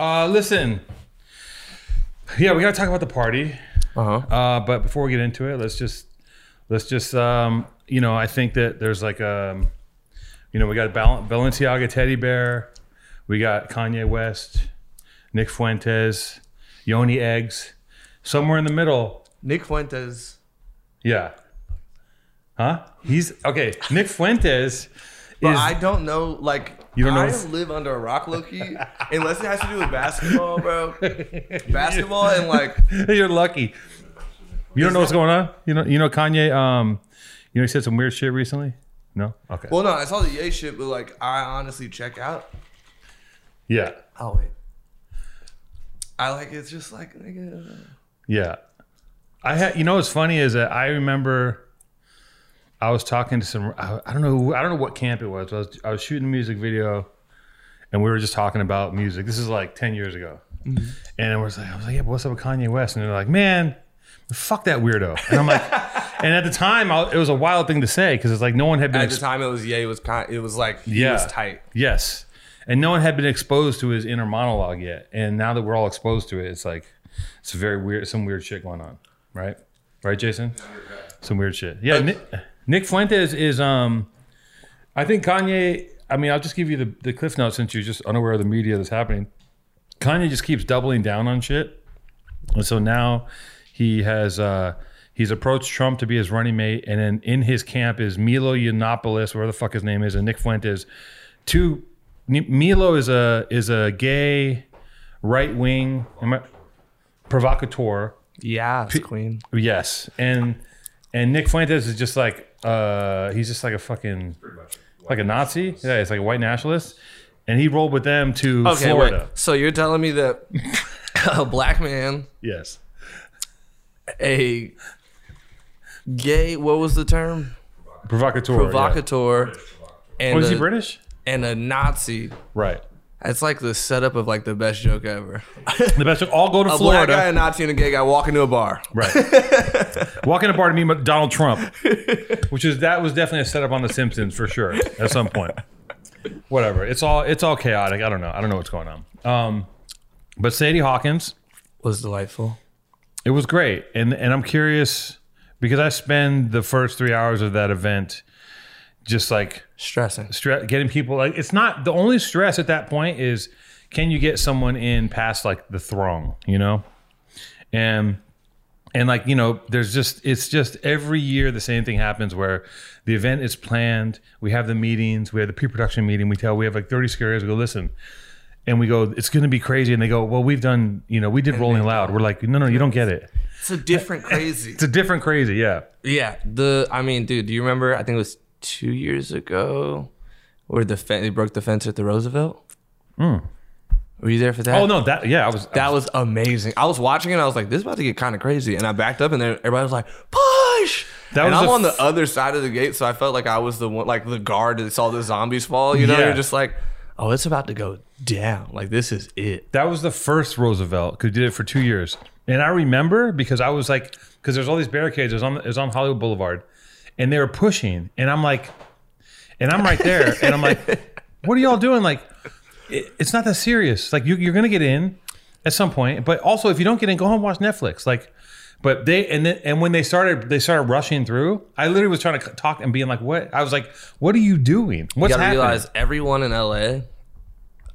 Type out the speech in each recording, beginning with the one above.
Uh, listen. Yeah, we gotta talk about the party. Uh-huh. Uh, but before we get into it, let's just let's just um, you know, I think that there's like um, you know, we got Bal- Balenciaga teddy bear, we got Kanye West, Nick Fuentes, Yoni eggs, somewhere in the middle. Nick Fuentes. Yeah. Huh? He's okay. Nick Fuentes But is I don't know, like, You don't know I live under a rock, Loki, unless it has to do with basketball, bro. basketball and like, You're lucky. You don't know what's going on. You know. You know Kanye. Um, you know he said some weird shit recently. No. Okay. well, no, I saw the Ye shit, but like, I honestly check out. yeah. Oh wait, I like it's just like, nigga. Yeah. I had. You know what's funny is that I remember. I was talking to some. I, I don't know. I don't know what camp it was. I was. I was shooting a music video, and we were just talking about music. This is like ten years ago, mm-hmm. and I was like, I was like, yeah, but what's up with Kanye West? And they're like, man, fuck that weirdo. And I'm like, and at the time, I, it was a wild thing to say because it's like no one had been. At the ex- time, it was Ye was kind. It was like he Yeah. was tight. Yes. And no one had been exposed to his inner monologue yet. And now that we're all exposed to it, it's like it's very weird, some weird shit going on. Right? Right, Jason? Some weird shit. Yeah, uh, Nick, Nick Fuentes is um I think Kanye I mean, I'll just give you the, the cliff notes since you're just unaware of the media that's happening. Kanye just keeps doubling down on shit. And so now he has uh he's approached Trump to be his running mate, and then in his camp is Milo Yiannopoulos, where the fuck his name is, and Nick Fuentes. Two Milo is a is a gay right wing provocateur. Yeah, it's queen. Yes, and and Nick Fuentes is just like uh he's just like a fucking like a Nazi. Yeah, he's like a white nationalist, and he rolled with them to Okay, Florida. wait. So you're telling me that a black man, Yes, a gay, what was the term? provocateur. yeah. Provocateur, and Was he a, British? and a Nazi. Right. It's like the setup of like the best joke ever. The best. Joke. All go to A black guy, Florida. a Nazi, and a gay guy walk into a bar. Right. Walk in a bar to meet Donald Trump, which is that was definitely a setup on The Simpsons for sure at some point. Whatever. It's all it's all chaotic. I don't know. I don't know what's going on. Um, but Sadie Hawkins, Was delightful. it was great, and and I'm curious because I spend the first three hours of that event just like Stressing. stre- getting people like it's not the only stress at that point is can you get someone in past like the throng you know and and like you know there's just it's just every year the same thing happens where the event is planned we have the meetings we have the pre-production meeting we tell we have like 30 scares we go listen and we go it's going to be crazy and they go well we've done you know we did rolling loud we're like no no you don't get it It's a different crazy. it's a different crazy yeah yeah. The I mean, dude, do you remember? I think it was two years ago, where the fe- they broke the fence at the Roosevelt. Hmm. Were you there for that? oh no that yeah i was That was amazing. I was watching it. I was like, "This is about to get kind of crazy," and I backed up, and then everybody was like, "Push!" That and was I'm the on f- the other side of the gate, so I felt like I was the one, like the guard that saw the zombies fall. You know, Yeah. you're just like, "Oh, it's about to go down. Like this is it." That was the first Roosevelt because did it for two years, and I remember because I was like, because there's all these barricades. It was on it was on Hollywood Boulevard, and they were pushing, and I'm like, and I'm right there, and I'm like, what are y'all doing? Like, it, it's not that serious. Like you, you're gonna get in at some point, but also if you don't get in, go home and watch Netflix. Like, but they and then and when they started they started rushing through, I literally was trying to talk and being like, what? I was like, what are you doing? What's you gotta happening? realize everyone in LA.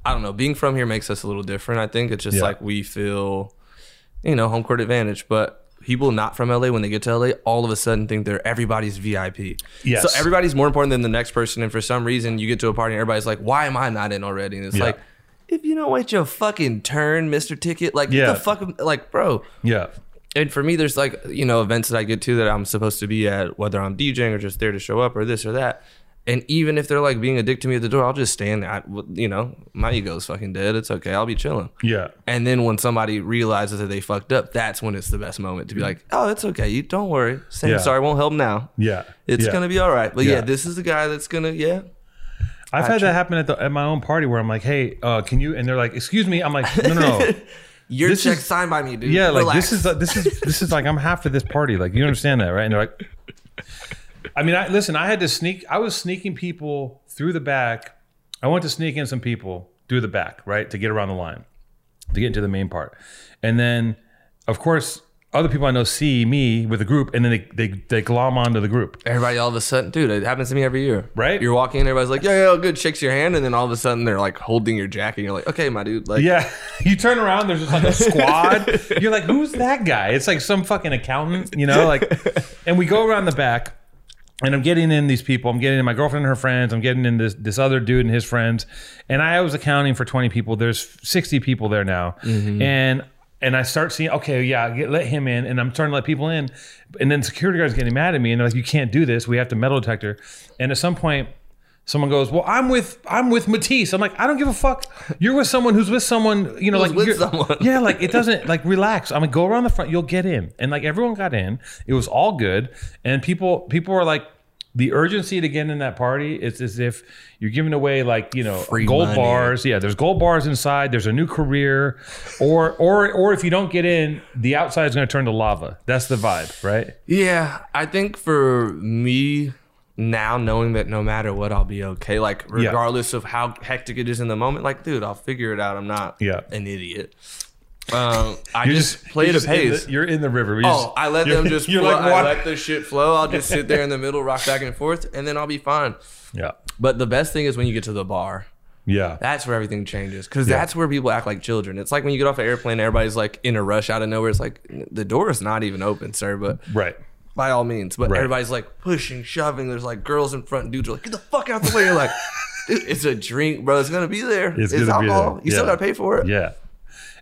I don't know. Being from here makes us a little different. I think it's just Yeah. like we feel, you know, home court advantage. But people not from LA when they get to LA, all of a sudden think they're everybody's VIP. Yes. So everybody's more important than the next person. And for some reason, you get to a party and everybody's like, "Why am I not in already?" And it's Yeah. like, if you don't wait your fucking turn, Mister Ticket, like Yeah. the fuck, like, bro. yeah, And for me, there's like you know events that I get to that I'm supposed to be at, whether I'm DJing or just there to show up or this or that. And even if they're like being a dick to me at the door, I'll just stand there. I, you know, my ego's fucking dead. It's okay. I'll be chilling. yeah. And then when somebody realizes that they fucked up, that's when it's the best moment to be like, "Oh, it's okay. You don't worry. Saying Yeah. sorry won't help now. Yeah, It's yeah. gonna be all right." But yeah. Yeah. this is the guy that's gonna yeah. I've had that happen at, the, at my own party where I'm like, hey, uh, can you? And they're like, excuse me. I'm like, no, no, no. Your This check is- signed by me, dude. yeah, like Relax. this is this is this is like I'm half of this party. Like you understand that, right? And they're like, I mean, I listen. I had to sneak. I was sneaking people through the back. I went to sneak in some people through the back, right, to get around the line. to get into the main part. And then, of course, other people I know see me with the group, and then they they, they glom onto the group. Everybody all of a sudden, dude, it happens to me every year. Right? You're walking in, everybody's like, yeah, yeah, good, shakes your hand, and then all of a sudden they're like holding your jacket, and you're like, okay, my dude, like, Yeah, you turn around, there's just like a squad. You're like, who's that guy? It's like some fucking accountant, you know? Like, and we go around the back, and I'm getting in these people. I'm getting in my girlfriend and her friends. I'm getting in this this other dude and his friends. And I was accounting for 20 people. There's 60 people there now, mm-hmm. and and I start seeing, okay, yeah, get, let him in, and I'm starting to let people in, and then security guards getting mad at me, and they're like, you can't do this. We have to metal detector. And at some point, someone goes, well, I'm with I'm with Matisse. I'm like, I don't give a fuck. You're with someone who's with someone, you know, Who's like with you're- someone. yeah, like it doesn't like relax. I mean, go around the front, you'll get in, and like everyone got in. It was all good, and people people were like. The urgency to get in that party is as if you're giving away like you know Free gold money. bars. Yeah, there's gold bars inside. There's a new career, or or or if you don't get in, the outside is going to turn to lava. That's the vibe, right? Yeah, I think for me now, knowing that no matter what, I'll be okay. Like Yeah. regardless of how hectic it is in the moment, like dude, I'll figure it out. I'm not Yeah. an idiot. Um, I You're just, play you're the just in pace. the- you're in the river. You Oh, just- I let them just flow. like I let the shit flow. I'll just sit there in the middle, rock back and forth, and then I'll be fine. yeah, But the best thing is when you get to the bar. yeah. That's where everything changes because that's where people act like children. It's like when you get off an airplane, everybody's like in a rush out of nowhere. It's like the door is not even open, sir. But Right. By all means, but Right. everybody's like pushing, shoving. There's like girls in front, and dudes are like, "Get the fuck out the way!" You're like, "Dude, "It's a drink, bro. It's gonna be there. It's It's, gonna be alcohol. there. You still Yeah. gotta pay for it." Yeah.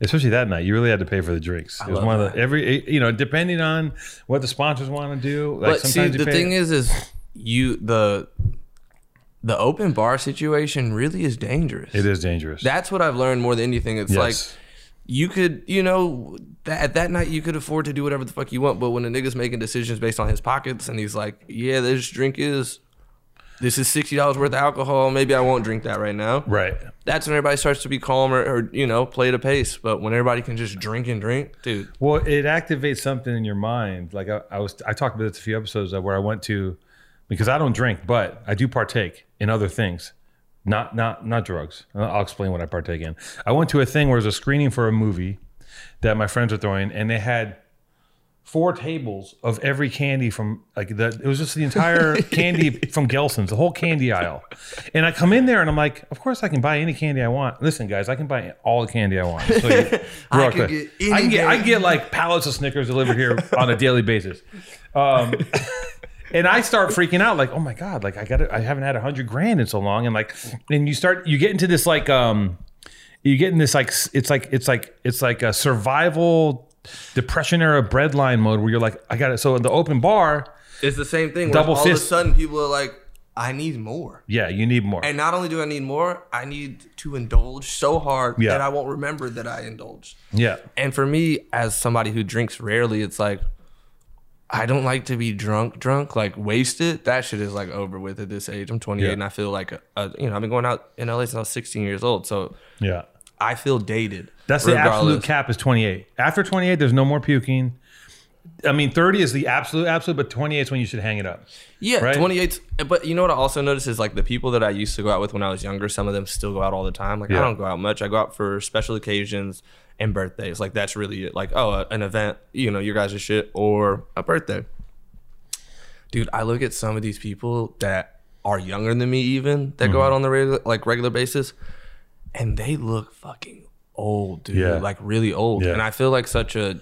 Especially that night, you really had to pay for the drinks. It was love one of the every you know, depending on what the sponsors want to do. Like But see, sometimes you the pay- thing is, is you the the open bar situation really is dangerous. it is dangerous. That's what I've learned more than anything. It's like yes. You could, you know, that at that night you could afford to do whatever the fuck you want. But when a nigga's making decisions based on his pockets and he's like, yeah, this drink is, this is sixty dollars worth of alcohol. Maybe I won't drink that right now. right. That's when everybody starts to be calmer or you know play at a pace. But when everybody can just drink and drink, dude, Well, it activates something in your mind. Like I, I was, I talked about this a few episodes of where I went to, because I don't drink, but I do partake in other things, not not not drugs. I'll explain what I partake in. I went to a thing where it was a screening for a movie that my friends were throwing, and they had four tables of every candy from like the it was just the entire candy from Gelson's, the whole candy aisle. And I come in there and I'm like, of course I can buy any candy I want. Listen, guys, I can buy all the candy I want. So you, I can get any I can get I candy. get like pallets of Snickers delivered here on a daily basis. Um, and I start freaking out, like, oh my god, like I got I haven't had a hundred grand in so long, and like, and you start you get into this like um, you get in this like it's like it's like it's like a survival depression era breadline mode where you're like, I got it. So in the open bar, it's the same thing. Double all fist. of a sudden people are like, I need more. yeah, you need more. And not only do I need more, I need to indulge so hard Yeah. that I won't remember that I indulged. yeah, And for me, as somebody who drinks rarely, it's like I don't like to be drunk, drunk, like wasted. That shit is like over with at this age. I'm 28 Yeah. and I feel like, a, a, you know, I've been going out in LA since I was 16 years old. So yeah. I feel dated. That's the absolute cap is 28. After 28, there's no more puking. I mean, 30 is the absolute absolute, but 28 is when you should hang it up. Yeah, Right? 28. But you know what I also notice is like the people that I used to go out with when I was younger, some of them still go out all the time. Like Yeah. I don't go out much. I go out for special occasions and birthdays. Like that's really it. Like, oh, an event, you know, your guys' are shit or a birthday. Dude, I look at some of these people that are younger than me even that go out Mm-hmm. on the regular like regular basis and they look fucking old, dude. Yeah. Like really old. Yeah. And I feel like such a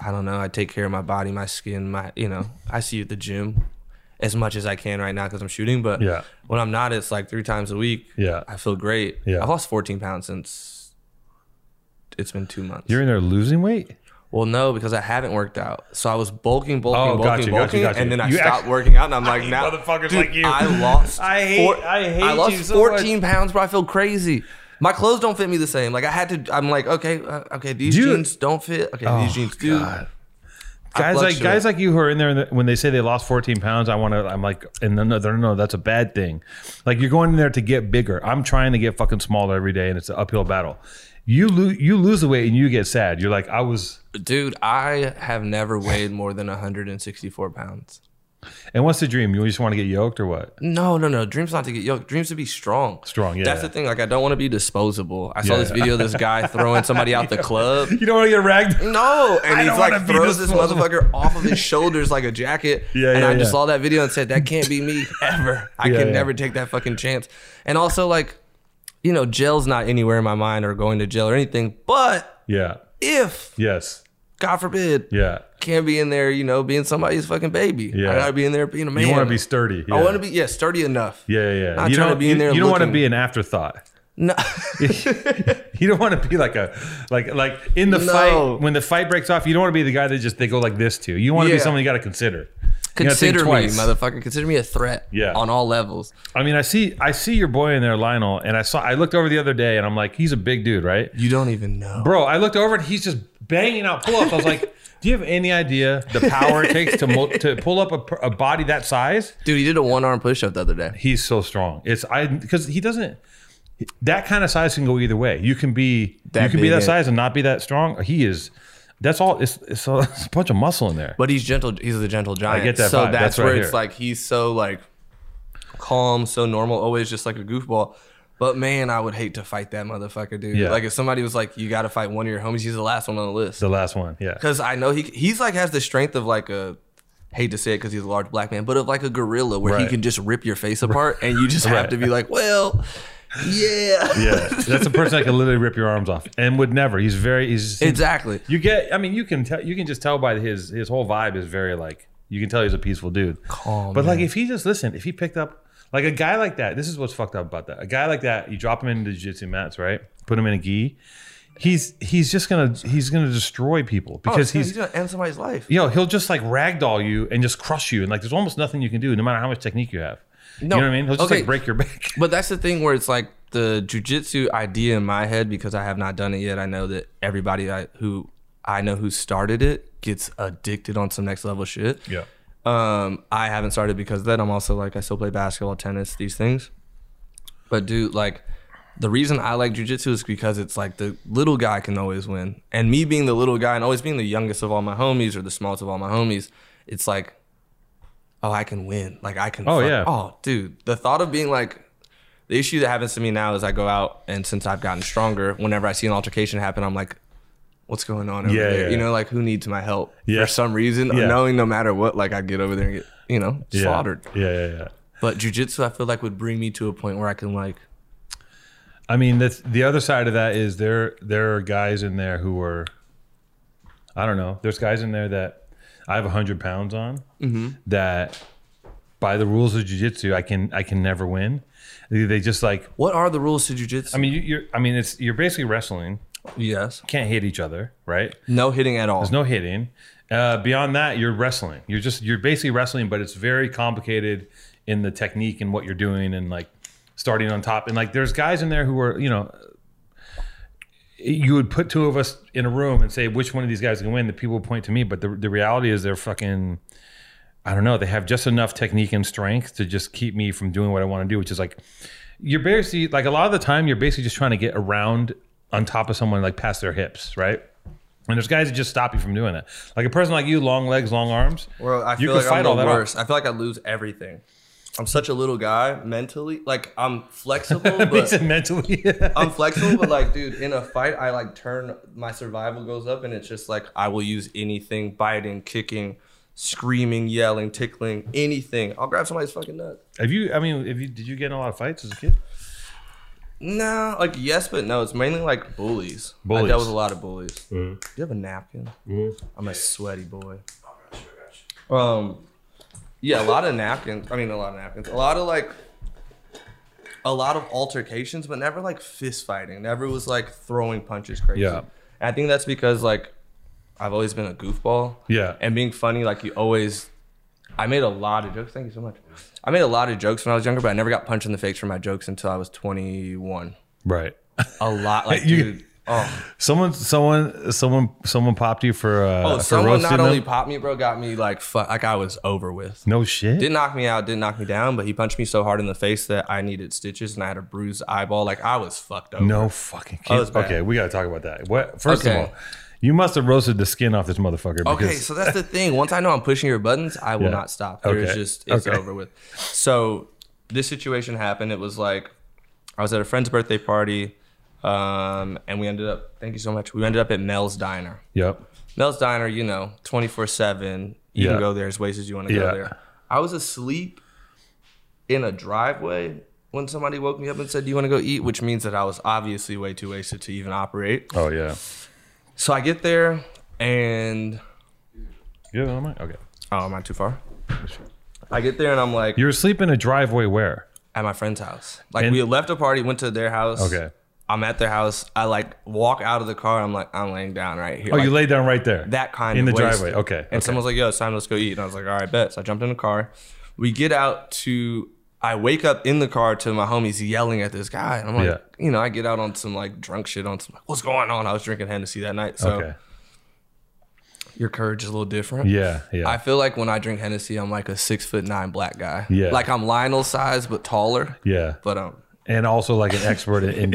I don't know. I take care of my body, my skin, my you know. I see you at the gym as much as I can right now because I'm shooting. But Yeah. when I'm not, it's like three times a week. Yeah. I feel great. Yeah. I've lost 14 pounds since it's been two months. You're in there losing weight? well, no, because I haven't worked out. So I was bulking, bulking, Oh, bulking, got you, got you, bulking, and then I You stopped act- working out, and I'm like, hate now, motherfuckers dude, like you. I lost. I hate- I hate I lost so 14 pounds, bro. I feel crazy. My clothes don't fit me the same. Like I had to. I'm like, okay, uh, okay, these Dude. jeans don't fit. Okay, Oh, these jeans do. God. I Guys like fluctuate. guys like you who are in there and when they say they lost 14 pounds, I want to. I'm like, and no, no, no, no, that's a bad thing. Like you're going in there to get bigger. I'm trying to get fucking smaller every day, and it's an uphill battle. You lose, you lose the weight, and you get sad. You're like, I was. Dude, I have never weighed more than 164 pounds. And what's the dream? You just want to get yoked or what? No, no, no. Dreams not to get yoked. Dreams to be strong. Strong, yeah. That's the thing. Like, I don't want to be disposable. I saw Yeah. this video of this guy throwing somebody out the club. You don't want to get ragged. No, and I he's like throws this motherfucker off of his shoulders like a jacket. Yeah, and yeah, I just saw that video and said that can't be me ever. I Yeah, can yeah. never take that fucking chance. And also, like, you know, jail's not anywhere in my mind or going to jail or anything. But Yeah. if Yes. God forbid, Yeah. can't be in there, you know, being somebody's fucking baby. Yeah. I gotta be in there being a man. You want to be sturdy. I want to be yeah sturdy enough. Yeah, yeah. yeah. Not you trying to be in there You don't want to be an afterthought. No, You don't want to be like a like like in the No. fight when the fight breaks off. You don't want to be the guy that just they go like this to. You want to be someone you got to consider. You consider me, twice. motherfucker. Consider me a threat. Yeah. on all levels. I mean, I see I see your boy in there, Lionel, and I saw I looked over the other day and I'm like, he's a big dude, right? You don't even know. Bro, I looked over and he's just banging out pull ups. I was like, do you have any idea the power it takes to mo- to pull up a, a body that size? Dude, he did a one arm push up the other day. He's so strong. It's I because he doesn't. That kind of size can go either way. You can be That you can be big that size and not be that strong. He is. That's all. It's, it's, a, it's a bunch of muscle in there. But he's gentle. He's a gentle giant. get that So vibe. that's, That's right where it's here. like he's so like calm, so normal, always just like a goofball. But man, I would hate to fight that motherfucker, dude. Yeah. Like if somebody was like, "You got to fight one of your homies," he's the last one on the list. the last one, yeah. Because I know he he's like has the strength of like a hate to say it because he's a large black man, but of like a gorilla where he can just rip your face apart and you just have Right. to be like, well, yeah, Yeah, that's a person that can literally rip your arms off and would never. He's very. He's exactly. You get. I mean, you can tell. You can just tell by his his whole vibe is very like. You can tell he's a peaceful dude. Calm, But like, if he just listened, if he picked up like a guy like that, this is what's fucked up about that. A guy like that, you drop him into jiu-jitsu mats, right? Put him in a gi. He's he's just gonna he's gonna destroy people oh, because Oh, he's. he's gonna end somebody's life. Yo, he'll just like ragdoll you and just crush you, and like there's almost nothing you can do, no matter how much technique you have. you know what I mean? He'll just okay. like break your back. But that's the thing where it's like the jujitsu idea in my head because I have not done it yet. I know that everybody I, who I know who started it gets addicted on some next level shit. Yeah. Um, I haven't started because then. I'm also like I still play basketball, tennis, these things. But dude, like the reason I like jujitsu is because it's like the little guy can always win, and me being the little guy and always being the youngest of all my homies or the smallest of all my homies, it's like, oh, I can win. Like I can. Oh, fuck- yeah. Oh, dude, the thought of being like. The issue that happens to me now is I go out and since I've gotten stronger, whenever I see an altercation happen, I'm like, what's going on over Yeah, there? yeah. You know, like who needs my help? Yeah. For some reason, knowing no matter what, like I get over there and get, you know, slaughtered. Yeah, yeah, yeah. But jujitsu, I feel like would bring me to a point where I can like, I mean, that's the other side of that is there there are guys in there who are, I don't know. There's guys in there that I have hundred pounds on Mm-hmm. that by the rules of jujitsu, I can I can never win. They they just like what are the rules to jujitsu? I mean you, you're I mean it's you're basically wrestling. Yes, Can't hit each other, right? no hitting at all. There's no hitting. Uh, beyond that, you're wrestling. You're just you're basically wrestling, but it's very complicated in the technique and what you're doing and like starting on top. And like there's guys in there who are you know you would put two of us in a room and say which one of these guys can win. The people would point to me, but the the reality is they're fucking. I don't know. They have just enough technique and strength to just keep me from doing what I want to do, which is like you're basically like a lot of the time you're basically just trying to get around on top of someone like past their hips, right? And there's guys that just stop you from doing that. Like a person like you, long legs, long arms. Well, I feel like I'm the off. worst. I feel like I lose everything. I'm such a little guy mentally. Like I'm flexible, but mentally. I'm flexible. But like, dude, in a fight, I like turn my survival goes up, and it's just like I will use anything, biting, kicking, screaming, yelling, tickling, anything. I'll grab somebody's fucking nut. have you? I mean, have you? Did you get in a lot of fights as a kid? No, like yes, but no. It's mainly like bullies. I Bullies. dealt with a lot of bullies. Do you have a napkin? I'm a sweaty boy. Um, yeah, a lot of napkins. I mean, a lot of napkins. A lot of like, a lot of altercations, but never like fist fighting. Never was like throwing punches crazy. Yeah. And I think that's because like, I've always been a goofball. Yeah. And being funny, like you always. I made a lot of jokes. Thank you so much. I made a lot of jokes when I was younger, but I never got punched in the face for my jokes until I was 21. Right. A lot, like You- dude. Oh, Someone, someone, someone, someone popped you for uh, oh for someone not only them? popped me, bro, got me like fuck, like I was over with. No shit. Didn't knock me out, didn't knock me down, but he punched me so hard in the face that I needed stitches and I had a bruised eyeball. Like I was fucked over. No fucking Oh, kid. Okay, we gotta talk about that. What? First Okay. of all, You must have roasted the skin off this motherfucker. Because, Okay, so that's the thing. Once I know I'm pushing your buttons, I will Yeah. not stop. There's Okay. just it's Okay. over with. So this situation happened. It was like I was at a friend's birthday party, um, and we ended up. Thank you so much. We ended up at Mel's Diner. Yep. Mel's Diner, you know, twenty four seven. You Yeah. can go there as ways as you want to Yeah. go there. I was asleep in a driveway when somebody woke me up and said, "Do you want to go eat?" Which means that I was obviously way too wasted to even operate. Oh yeah. So I get there and You know what Okay. oh, am I too far? I get there and I'm like You're asleep in a driveway where? at my friend's house. Like And- we left a party, went to their house. Okay. I'm at their house. I like walk out of the car. I'm like, I'm laying down right here. Oh, Like, you laid down right there. that kind of in of the wasted. driveway. Okay. And okay. someone's like, "Yo, it's time. Let's go eat." And I was like, "All right, bet." So I jumped in the car. We get out to. I wake up in the car to my homies yelling at this guy, and I'm like, Yeah. you know, I get out on some like drunk shit on some what's going on? I was drinking Hennessy that night, so okay. your courage is a little different. Yeah. Yeah. I feel like when I drink Hennessy, I'm like a six foot nine black guy. Yeah. like I'm Lionel size but taller. yeah. But um, And also like an expert in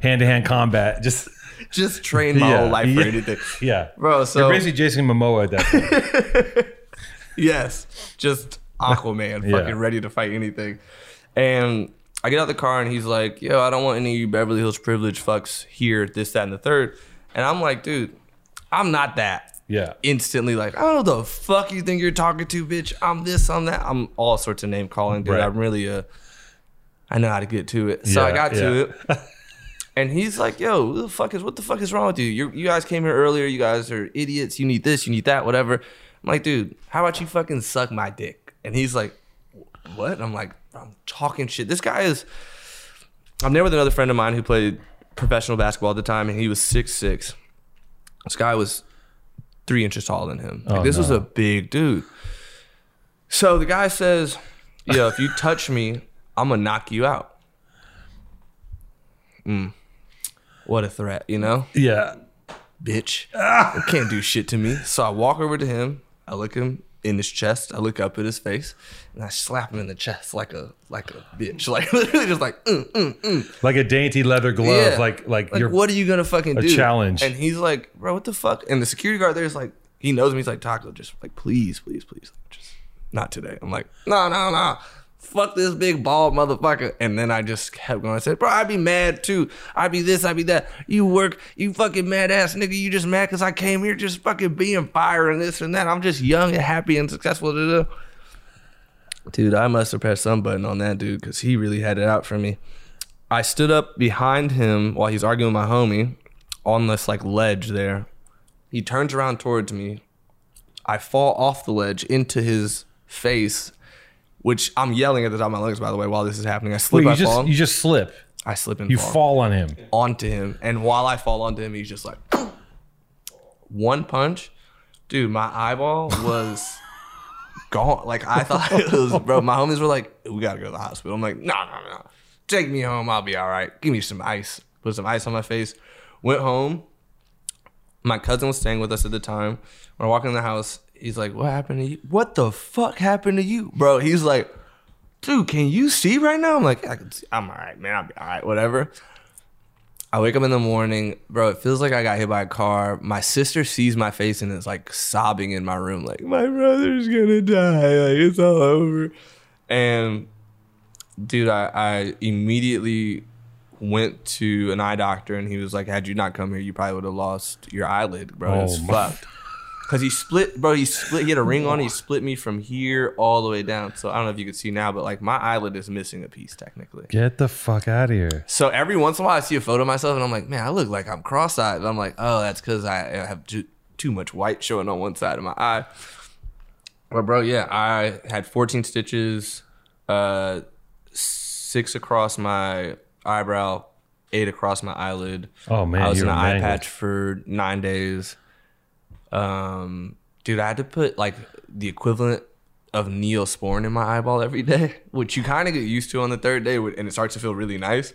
hand to hand combat. Just just trained my Yeah, whole life for yeah. anything, yeah. bro. So You're basically Jason Momoa at that point. Yes, just Aquaman, Yeah. fucking ready to fight anything. And I get out the car and he's like, "Yo, I don't want any Beverly Hills privilege fucks here, this, that, and the third. And I'm like, "Dude, I'm not that." Yeah. Instantly, like, I don't know the fuck you think you're talking to, bitch. I'm this, I'm that. I'm all sorts of name calling, dude. Right. I'm really uh, I know how to get to it. So I Yeah, got to it. And he's like, "Yo, what the fuck is what the fuck is wrong with you? You you guys came here earlier. You guys are idiots. You need this. You need that. Whatever." I'm like, "Dude, how about you fucking suck my dick?" And he's like, "What?" And I'm like, "I'm talking shit. This guy is." I'm there with another friend of mine who played professional basketball at the time, and he was six six. This guy was three inches taller than him. Like, Oh, this was a big dude. So the guy says, "Yo, if you touch me, I'm gonna knock you out." Mm. What a threat, you know, Yeah. bitch. You can't do shit to me. So I walk over to him. I look him in his chest. I look up at his face, and I slap him in the chest like a like a bitch, like literally just like. Mm, mm, mm. Like a dainty leather glove. Yeah. Like like, Like, you're what are you gonna fucking a do? challenge. And he's like, bro, what the fuck? And the security guard there is like, he knows me. He's like, Taco, just like, please, please, please, just not today. I'm like, no, no, no. Fuck this big bald motherfucker. And then I just kept going. I said, bro, I'd be mad too. I'd be this, I'd be that. You work, you fucking mad ass nigga. You just mad because I came here just fucking being fire and this and that. I'm just young and happy and successful. Dude, I must have pressed some button on that dude because he really had it out for me. I stood up behind him while he's arguing with my homie on this like ledge there. He turns around towards me. I fall off the ledge into his face, which I'm yelling at the top of my lungs, by the way, while this is happening. I slip, Wait, I you just fall. you just slip. I slip and You fall, fall on him. onto him. And while I fall onto him, he's just like, one punch. Dude, my eyeball was gone. Like, I thought it was, bro. My homies were like, we gotta go to the hospital. I'm like, no, no, no. Take me home. I'll be all right. Give me some ice. Put some ice on my face. Went home. My cousin was staying with us at the time. When I walk in the house, he's like, What happened to you? What the fuck happened to you? Bro, he's like, Dude, can you see right now? I'm like, I can see. I'm all right, man. I'll be all right, whatever. I wake up in the morning, bro. It feels like I got hit by a car. My sister sees my face and is like sobbing in my room, like, My brother's gonna die. Like, it's all over. And dude, I, I immediately went to an eye doctor and he was like, had you not come here, you probably would have lost your eyelid, bro. It's Oh, my- fucked. Cause he split, bro. He split. He had a ring on. He split me from here all the way down. So I don't know if you can see now, but like my eyelid is missing a piece technically. Get the fuck out of here. So every once in a while, I see a photo of myself and I'm like, man, I look like I'm cross-eyed. And I'm like, oh, that's because I have too, too much white showing on one side of my eye. But bro, yeah, I had 14 stitches, uh, six across my eyebrow, eight across my eyelid. Oh man, I was in an eye patch for nine days. Um, dude, I had to put like the equivalent of Neosporin in my eyeball every day, which you kind of get used to on the third day, and it starts to feel really nice.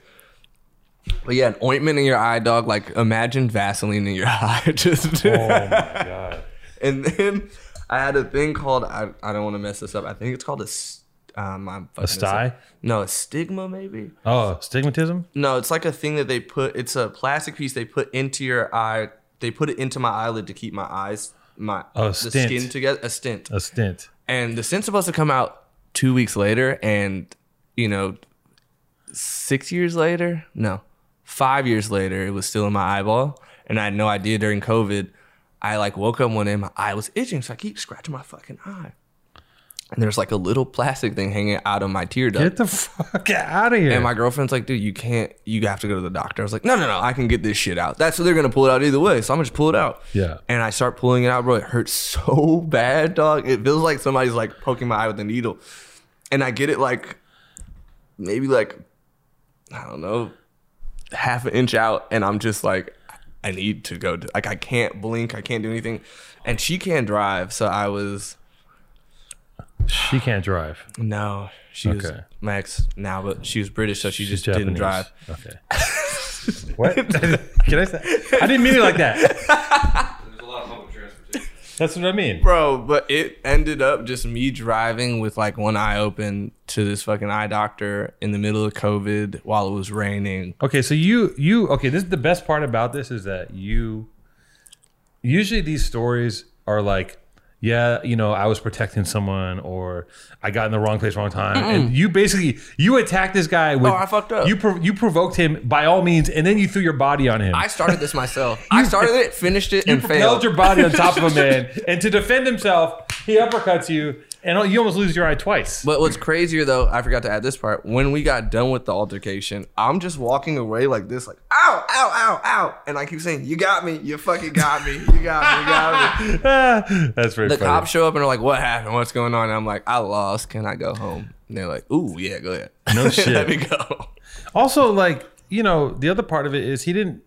But yeah, an ointment in your eye, dog. Like imagine Vaseline in your eye, just. Oh my god. and then I had a thing called I, I don't want to mess this up. I think it's called a Um, I'm this sty? No, a stigma maybe. Oh, stigmatism? No, it's like a thing that they put. It's a plastic piece they put into your eye. They put it into my eyelid to keep my eyes my Oh, the stint. skin together. A stint. A stint. And the stint's supposed to come out two weeks later, and you know, six years later, no, five years later, it was still in my eyeball, and I had no idea during COVID. I like woke up one day, and my eye was itching, so I keep scratching my fucking eye. And there's like a little plastic thing hanging out of my tear duct. Get the fuck out of here. And my girlfriend's like, dude, you can't, you have to go to the doctor. I was like, no, no, no, I can get this shit out. That's what they're gonna pull it out either way. So I'm gonna just pull it out. Yeah. And I start pulling it out, bro. It hurts so bad, dog. It feels like somebody's like poking my eye with a needle. And I get it like maybe like, I don't know, half an inch out. And I'm just like, I need to go. To, like, I can't blink. I can't do anything. And she can't drive. So I was, she can't drive. no, she was Okay. my ex now, but she was British. So she She's just didn't Japanese. drive. Okay. what? Can I say? I didn't mean it like that. There's a lot of public transportation. That's what I mean. bro but it ended up just me driving with like one eye open to this fucking eye doctor in the middle of covid while it was raining Okay, so you you okay, this is the best part about this is that you usually these stories are like yeah, you know, I was protecting someone or I got in the wrong place wrong time. And you basically you attacked this guy with Oh, I fucked up. You pro- you provoked him by all means and then you threw your body on him. i started this myself i started it finished it you and propelled your body on top of a man and to defend himself, he uppercuts you and you almost lose your eye twice. but what's crazier though i forgot to add this part. When we got done with the altercation i'm just walking away like this like ow ow ow ow. And i keep saying you got me. You fucking got me. You got me. You got me. That's very the funny. cops show up and are like what happened? What's going on? And i'm like i lost. Can i go home? And they're like ooh yeah go ahead. No shit. let me go. Also, like, you know, the other part of it is he didn't.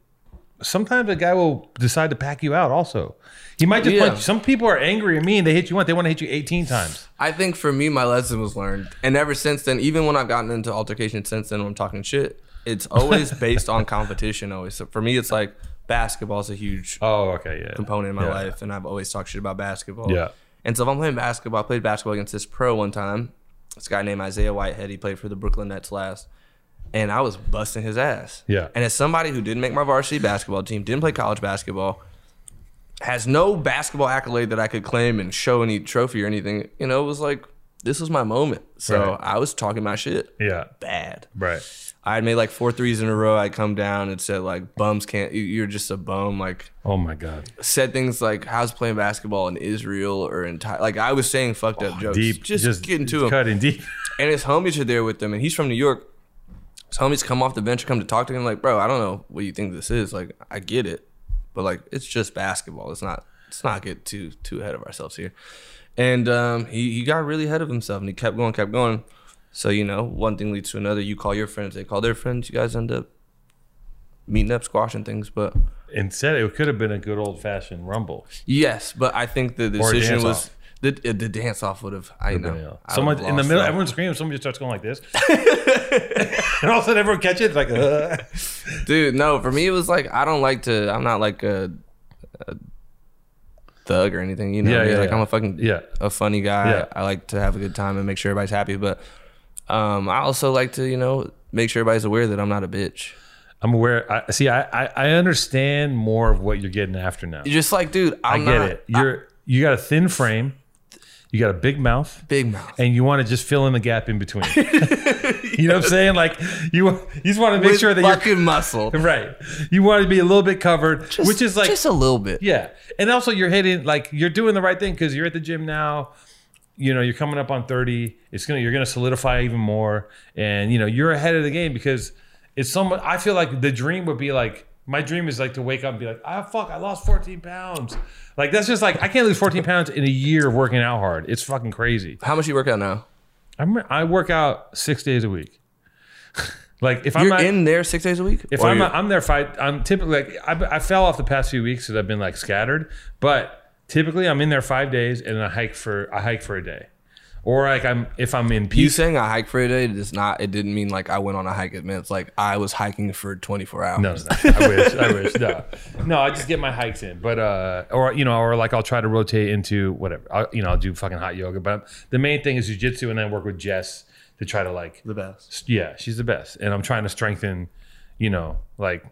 Sometimes a guy will decide to pack you out. Also, he might just Yeah. punch. Some people are angry at me, and mean. They hit you once. They want to hit you eighteen times. I think for me, my lesson was learned, and ever since then, even when I've gotten into altercations since then, when I'm talking shit, it's always based on competition. Always. So for me, it's like basketball is a huge Oh, okay, yeah. component in my Yeah. life, and I've always talked shit about basketball. Yeah. And so if I'm playing basketball, I played basketball against this pro one time. This guy named Isaiah Whitehead. He played for the Brooklyn Nets last. And I was busting his ass. Yeah. And as somebody who didn't make my varsity basketball team, didn't play college basketball, has no basketball accolade that I could claim and show any trophy or anything, you know, it was like, this was my moment. So Right. I was talking my shit Yeah, bad. right. I had made like four threes in a row. I'd come down and said, like, bums can't, you- you're just a bum. Like, Oh my god, said things like how's playing basketball in Israel or in Thai. Like I was saying fucked up oh, jokes, Oh, deep. just, getting to him. cutting deep. And his homies are there with them, and he's from New York. His homies come off the bench, come to talk to him, like, bro, I don't know what you think this is. Like, I get it, but like, it's just basketball. It's not. It's not get too too ahead of ourselves here. And um, he he got really ahead of himself, and he kept going, kept going. So you know, one thing leads to another. You call your friends, they call their friends. You guys end up meeting up, squashing things, but. Instead, it could have been a good old fashioned rumble. Yes, but I think the decision was. The uh, the dance off would have. I know. Yeah. I Someone in the middle, that. everyone screams. Somebody just starts going like this, and all of a sudden everyone catches. It's like, uh. Dude, no. For me, it was like I don't like to. I'm not like a, a thug or anything. You know, Yeah, yeah, like yeah. I'm a fucking Yeah. a funny guy. Yeah. I like to have a good time and make sure everybody's happy. But um, I also like to, you know, make sure everybody's aware that I'm not a bitch. I'm aware. I see. I, I I understand more of what you're getting after now. You're just like, dude, I I'm get not it. You're you got a thin frame, you got a big mouth, big mouth. and you want to just fill in the gap in between. you know what I'm saying? Like you you just want to make With sure that you're fucking muscle. right. You want to be a little bit covered, which is like just a little bit. yeah, and also you're hitting like you're doing the right thing because you're at the gym now. You know you're coming up on 30. It's gonna you're gonna solidify even more, and you know you're ahead of the game because it's so much. I feel like the dream would be like my dream is like to wake up and be like, ah, fuck, I lost 14 pounds. Like that's just like I can't lose 14 pounds in a year of working out hard. It's fucking crazy. How much you work out now? I'm, I work out six days a week. like if I'm You're not, in there six days a week. if Or I'm, you're- I'm there five, I'm typically like I, I fell off the past few weeks because I've been like scattered. But typically I'm in there five days and I hike for I hike for a day, or like I'm if I'm in you saying I hike for a day does not. It didn't mean like I went on a hike. It meant it's like I was hiking for 24 hours. No, no, I wish, I wish. No, no, I just get my hikes in. But uh, or you know, or like I'll try to rotate into whatever. I'll, you know, I'll do fucking hot yoga. But the main thing is jujitsu, and then work with Jess to try to like The best. yeah, she's the best. And I'm trying to strengthen, you know, like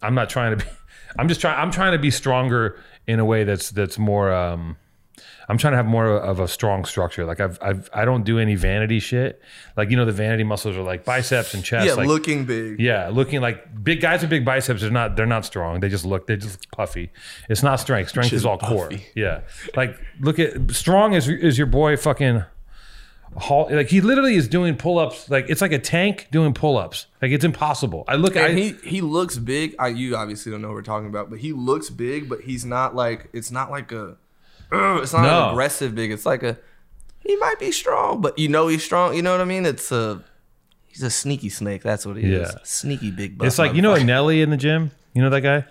I'm not trying to be I'm just trying. I'm trying to be stronger in a way that's that's more. um I'm trying to have more of a strong structure. Like I've, I've I don't do any vanity shit. Like you know the vanity muscles are like biceps and chest. Yeah, like, looking big. Yeah, looking like big guys with big biceps are not they're not strong. They just look they just puffy. It's not strength. Strength is all core. Yeah, like look at strong is is your boy fucking. Hall, like he literally is doing pull ups. Like it's like a tank doing pull ups. Like it's impossible. I look at he he looks big. I you obviously don't know what we're talking about, but he looks big, but he's not like it's not like a it's not No. an aggressive big. It's like a he might be strong, but you know he's strong. You know what I mean? It's a he's a sneaky snake. That's what he is. Yeah. Sneaky big. buff It's like you know. Nelly in the gym. You know that guy?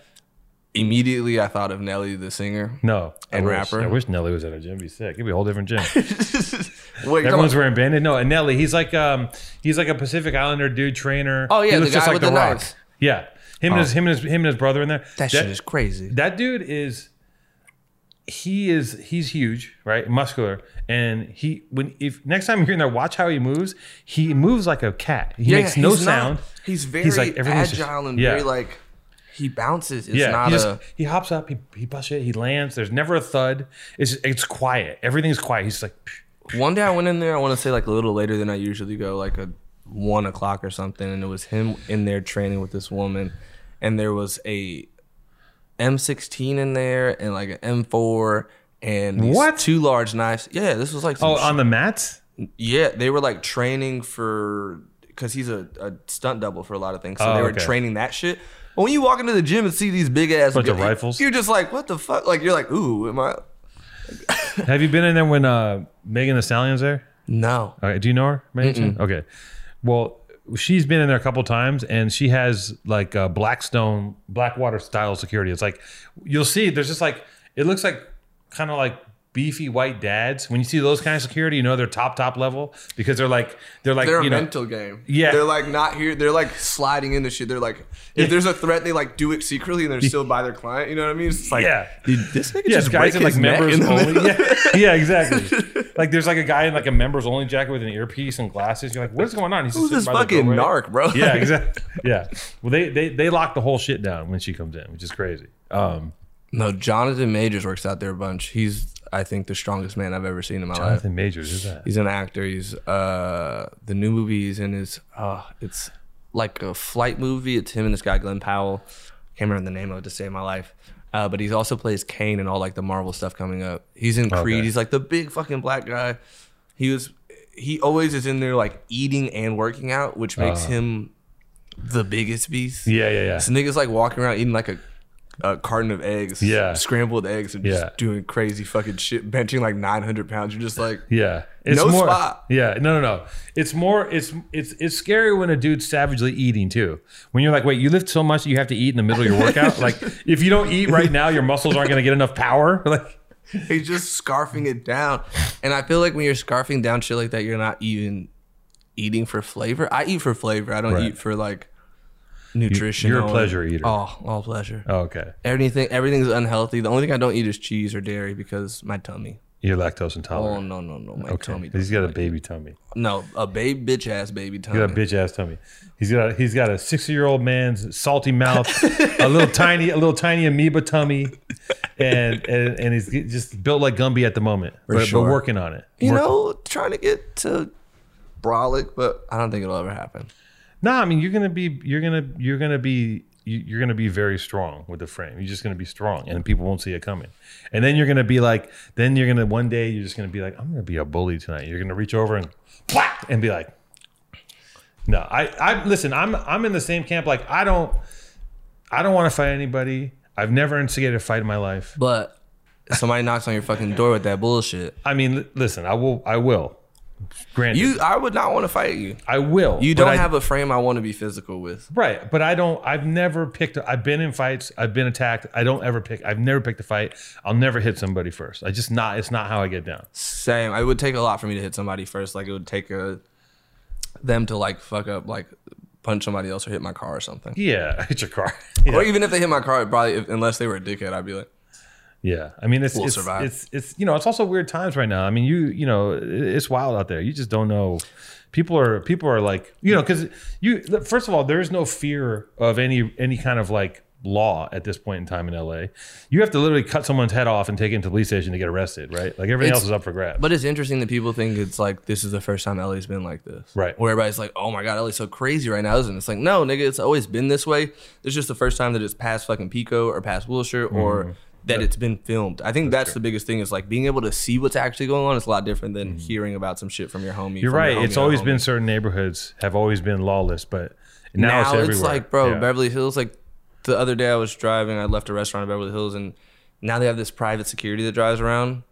Immediately, I thought of Nelly the singer. No, I And wish. rapper. I wish Nelly was at a gym. It'd be sick. It'd be a whole different gym. Wait, Everyone's wearing bandit. No, and Nelly, he's like um, he's like a Pacific Islander dude trainer. Oh, yeah, he the looks just guy like with the the Rock. knives. Yeah, him and his him and his him and his brother in there. that shit is crazy. That dude is he is he's huge, right? Muscular. And he when if next time you're in there, watch how he moves. He moves like a cat. He makes no he's not- sound. he's very He's like- agile just- and yeah. very like he bounces. It's yeah, not he, just, a he hops up, he he busts it, he lands. There's never a thud. It's it's quiet. Everything's quiet. He's like, One day I went in there. I want to say like a little later than I usually go, like a one o'clock or something, and it was him in there training with this woman, and there was a M16 in there and like an M4 and these What? two large knives. Yeah, this was like oh, on the mats. yeah. They were like training for because he's a, a stunt double for a lot of things, so Oh, they were okay. training that shit. But when you walk into the gym and see these big ass Bunch of rifles. you're just like, what the fuck? Like you're like, ooh, am I? Have you been in there when uh, Megan Thee Stallion's there? No. Okay, do you know her? Megan? Okay. Well, she's been in there a couple times, and she has like uh, Blackstone, Blackwater style security. It's like you'll see. There's just like it looks like kind of like beefy white dads. When you see those kind of security, you know they're top top level because they're like they're like They're you a know mental game. Yeah. They're like not here. They're like sliding into shit. They're like, if there's a threat, they like do it secretly and they're still by their client. You know what I mean? It's like, Yeah. Did this nigga Yeah, just guys break in like neck members in the only. Yeah, yeah, exactly. like there's like a guy in like a members only jacket with an earpiece and glasses. You're like, what's going on? He's Who's just this sitting by the fucking narc, bro? Yeah, exactly. Yeah. Well, they they they lock the whole shit down when she comes in, which is crazy. Um, No, Jonathan Majors works out there a bunch. He's, I think, the strongest man I've ever seen in my life. Jonathan Majors is that? He's an actor. He's uh the new movie he's in is uh it's like a flight movie. It's him and this guy Glenn Powell. Can't remember the name of it to save my life. Uh, but he's also plays Kang and all like the Marvel stuff coming up. He's in Creed. Okay. He's like the big fucking black guy. He was he always is in there like eating and working out, which makes him the biggest beast. Yeah, yeah, yeah. This nigga's like walking around eating like a, a carton of eggs, Yeah. scrambled eggs, and just doing crazy fucking shit, benching like 900 pounds. You're just like, Yeah, it's No more, spot. Yeah, no, no, no. It's more. It's it's it's scary when a dude's savagely eating too. When you're like, wait, you lift so much that you have to eat in the middle of your workout. like, if you don't eat right now, your muscles aren't going to get enough power. Like, He's just scarfing it down. And I feel like when you're scarfing down shit like that, you're not even eating for flavor. I eat for flavor. I don't Right. eat for like nutrition. you're a pleasure eater. Oh, all pleasure. oh, okay, Everything everything's unhealthy. The only thing I don't eat is cheese or dairy because my tummy. you're lactose intolerant. Oh no, no, no. My okay, tummy. he's got a baby tummy. No, a babe bitch ass baby tummy. He's got a bitch ass tummy. He's got a, he's got a sixty year old man's salty mouth, a little tiny a little tiny amoeba tummy, and and, and he's just built like Gumby at the moment, but, but sure. working on it. you Work- know, trying to get to brolic, but I don't think it'll ever happen. No, I mean you're gonna be you're gonna you're gonna be you- you're gonna be very strong with the frame. You're just gonna be strong, and people won't see it coming. And then you're gonna be like, then you're gonna one day you're just gonna be like, I'm gonna be a bully tonight. You're gonna reach over and whack and be like, No, I I listen. I'm I'm in the same camp. Like I don't I don't want to fight anybody. I've never instigated a fight in my life. But somebody knocks on your fucking door with that bullshit. I mean, listen, I will I will. Granted, You, I would not want to fight you. I will. You don't I- have a frame I want to be physical with. Right, but I don't. I've never picked. I've been in fights. I've been attacked. I don't ever pick. I've never picked a fight. I'll never hit somebody first. I just not. It's not how I get down. Same. It would take a lot for me to hit somebody first. Like it would take a them to like fuck up, like punch somebody else or hit my car or something. Yeah, hit your car. Or even if they hit my car, probably if, unless they were a dickhead, I'd be like, yeah. I mean, it's We'll it's, it's it's you know it's also weird times right now. I mean, you you know it's wild out there. You just don't know. People are people are like you know because you first of all there is no fear of any any kind of like law at this point in time in LA. You have to literally cut someone's head off and take it to the police station to get arrested, right? Like everything It's- else is up for grabs. But it's interesting that people think it's like this is the first time LA's been like this. Right. Where everybody's like, oh my God, LA's so crazy right now, isn't it? It's like, no, nigga, it's always been this way. It's just the first time that it's past fucking Pico or past Wilshire Mm-hmm. or that it's been filmed. I think that's, the biggest thing is like being able to see what's actually going on is a lot different than hearing about some shit from your homie. Mm-hmm. You're your right. homie It's always homie. been certain neighborhoods have always been lawless, but now, now, it's it's, everywhere. like, bro, Yeah. Beverly Hills. Like the other day, I was driving. I left a restaurant in Beverly Hills, and now they have this private security that drives around.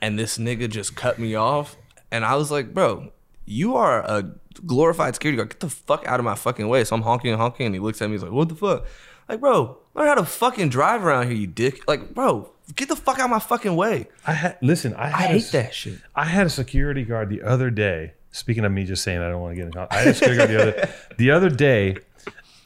And this nigga just cut me off, and I was like, bro, you are a glorified security guard. Get the fuck out of my fucking way. So I'm honking and honking, and he looks at me. And he's like, what the fuck? Like, bro, learn how to fucking drive around here, you dick. Like, bro, get the fuck out of my fucking way. I had listen. I, I had a hate s- that shit. I had a security guard the other day. Speaking of me just saying I don't want to get in contact. I had a security guard the other the other day.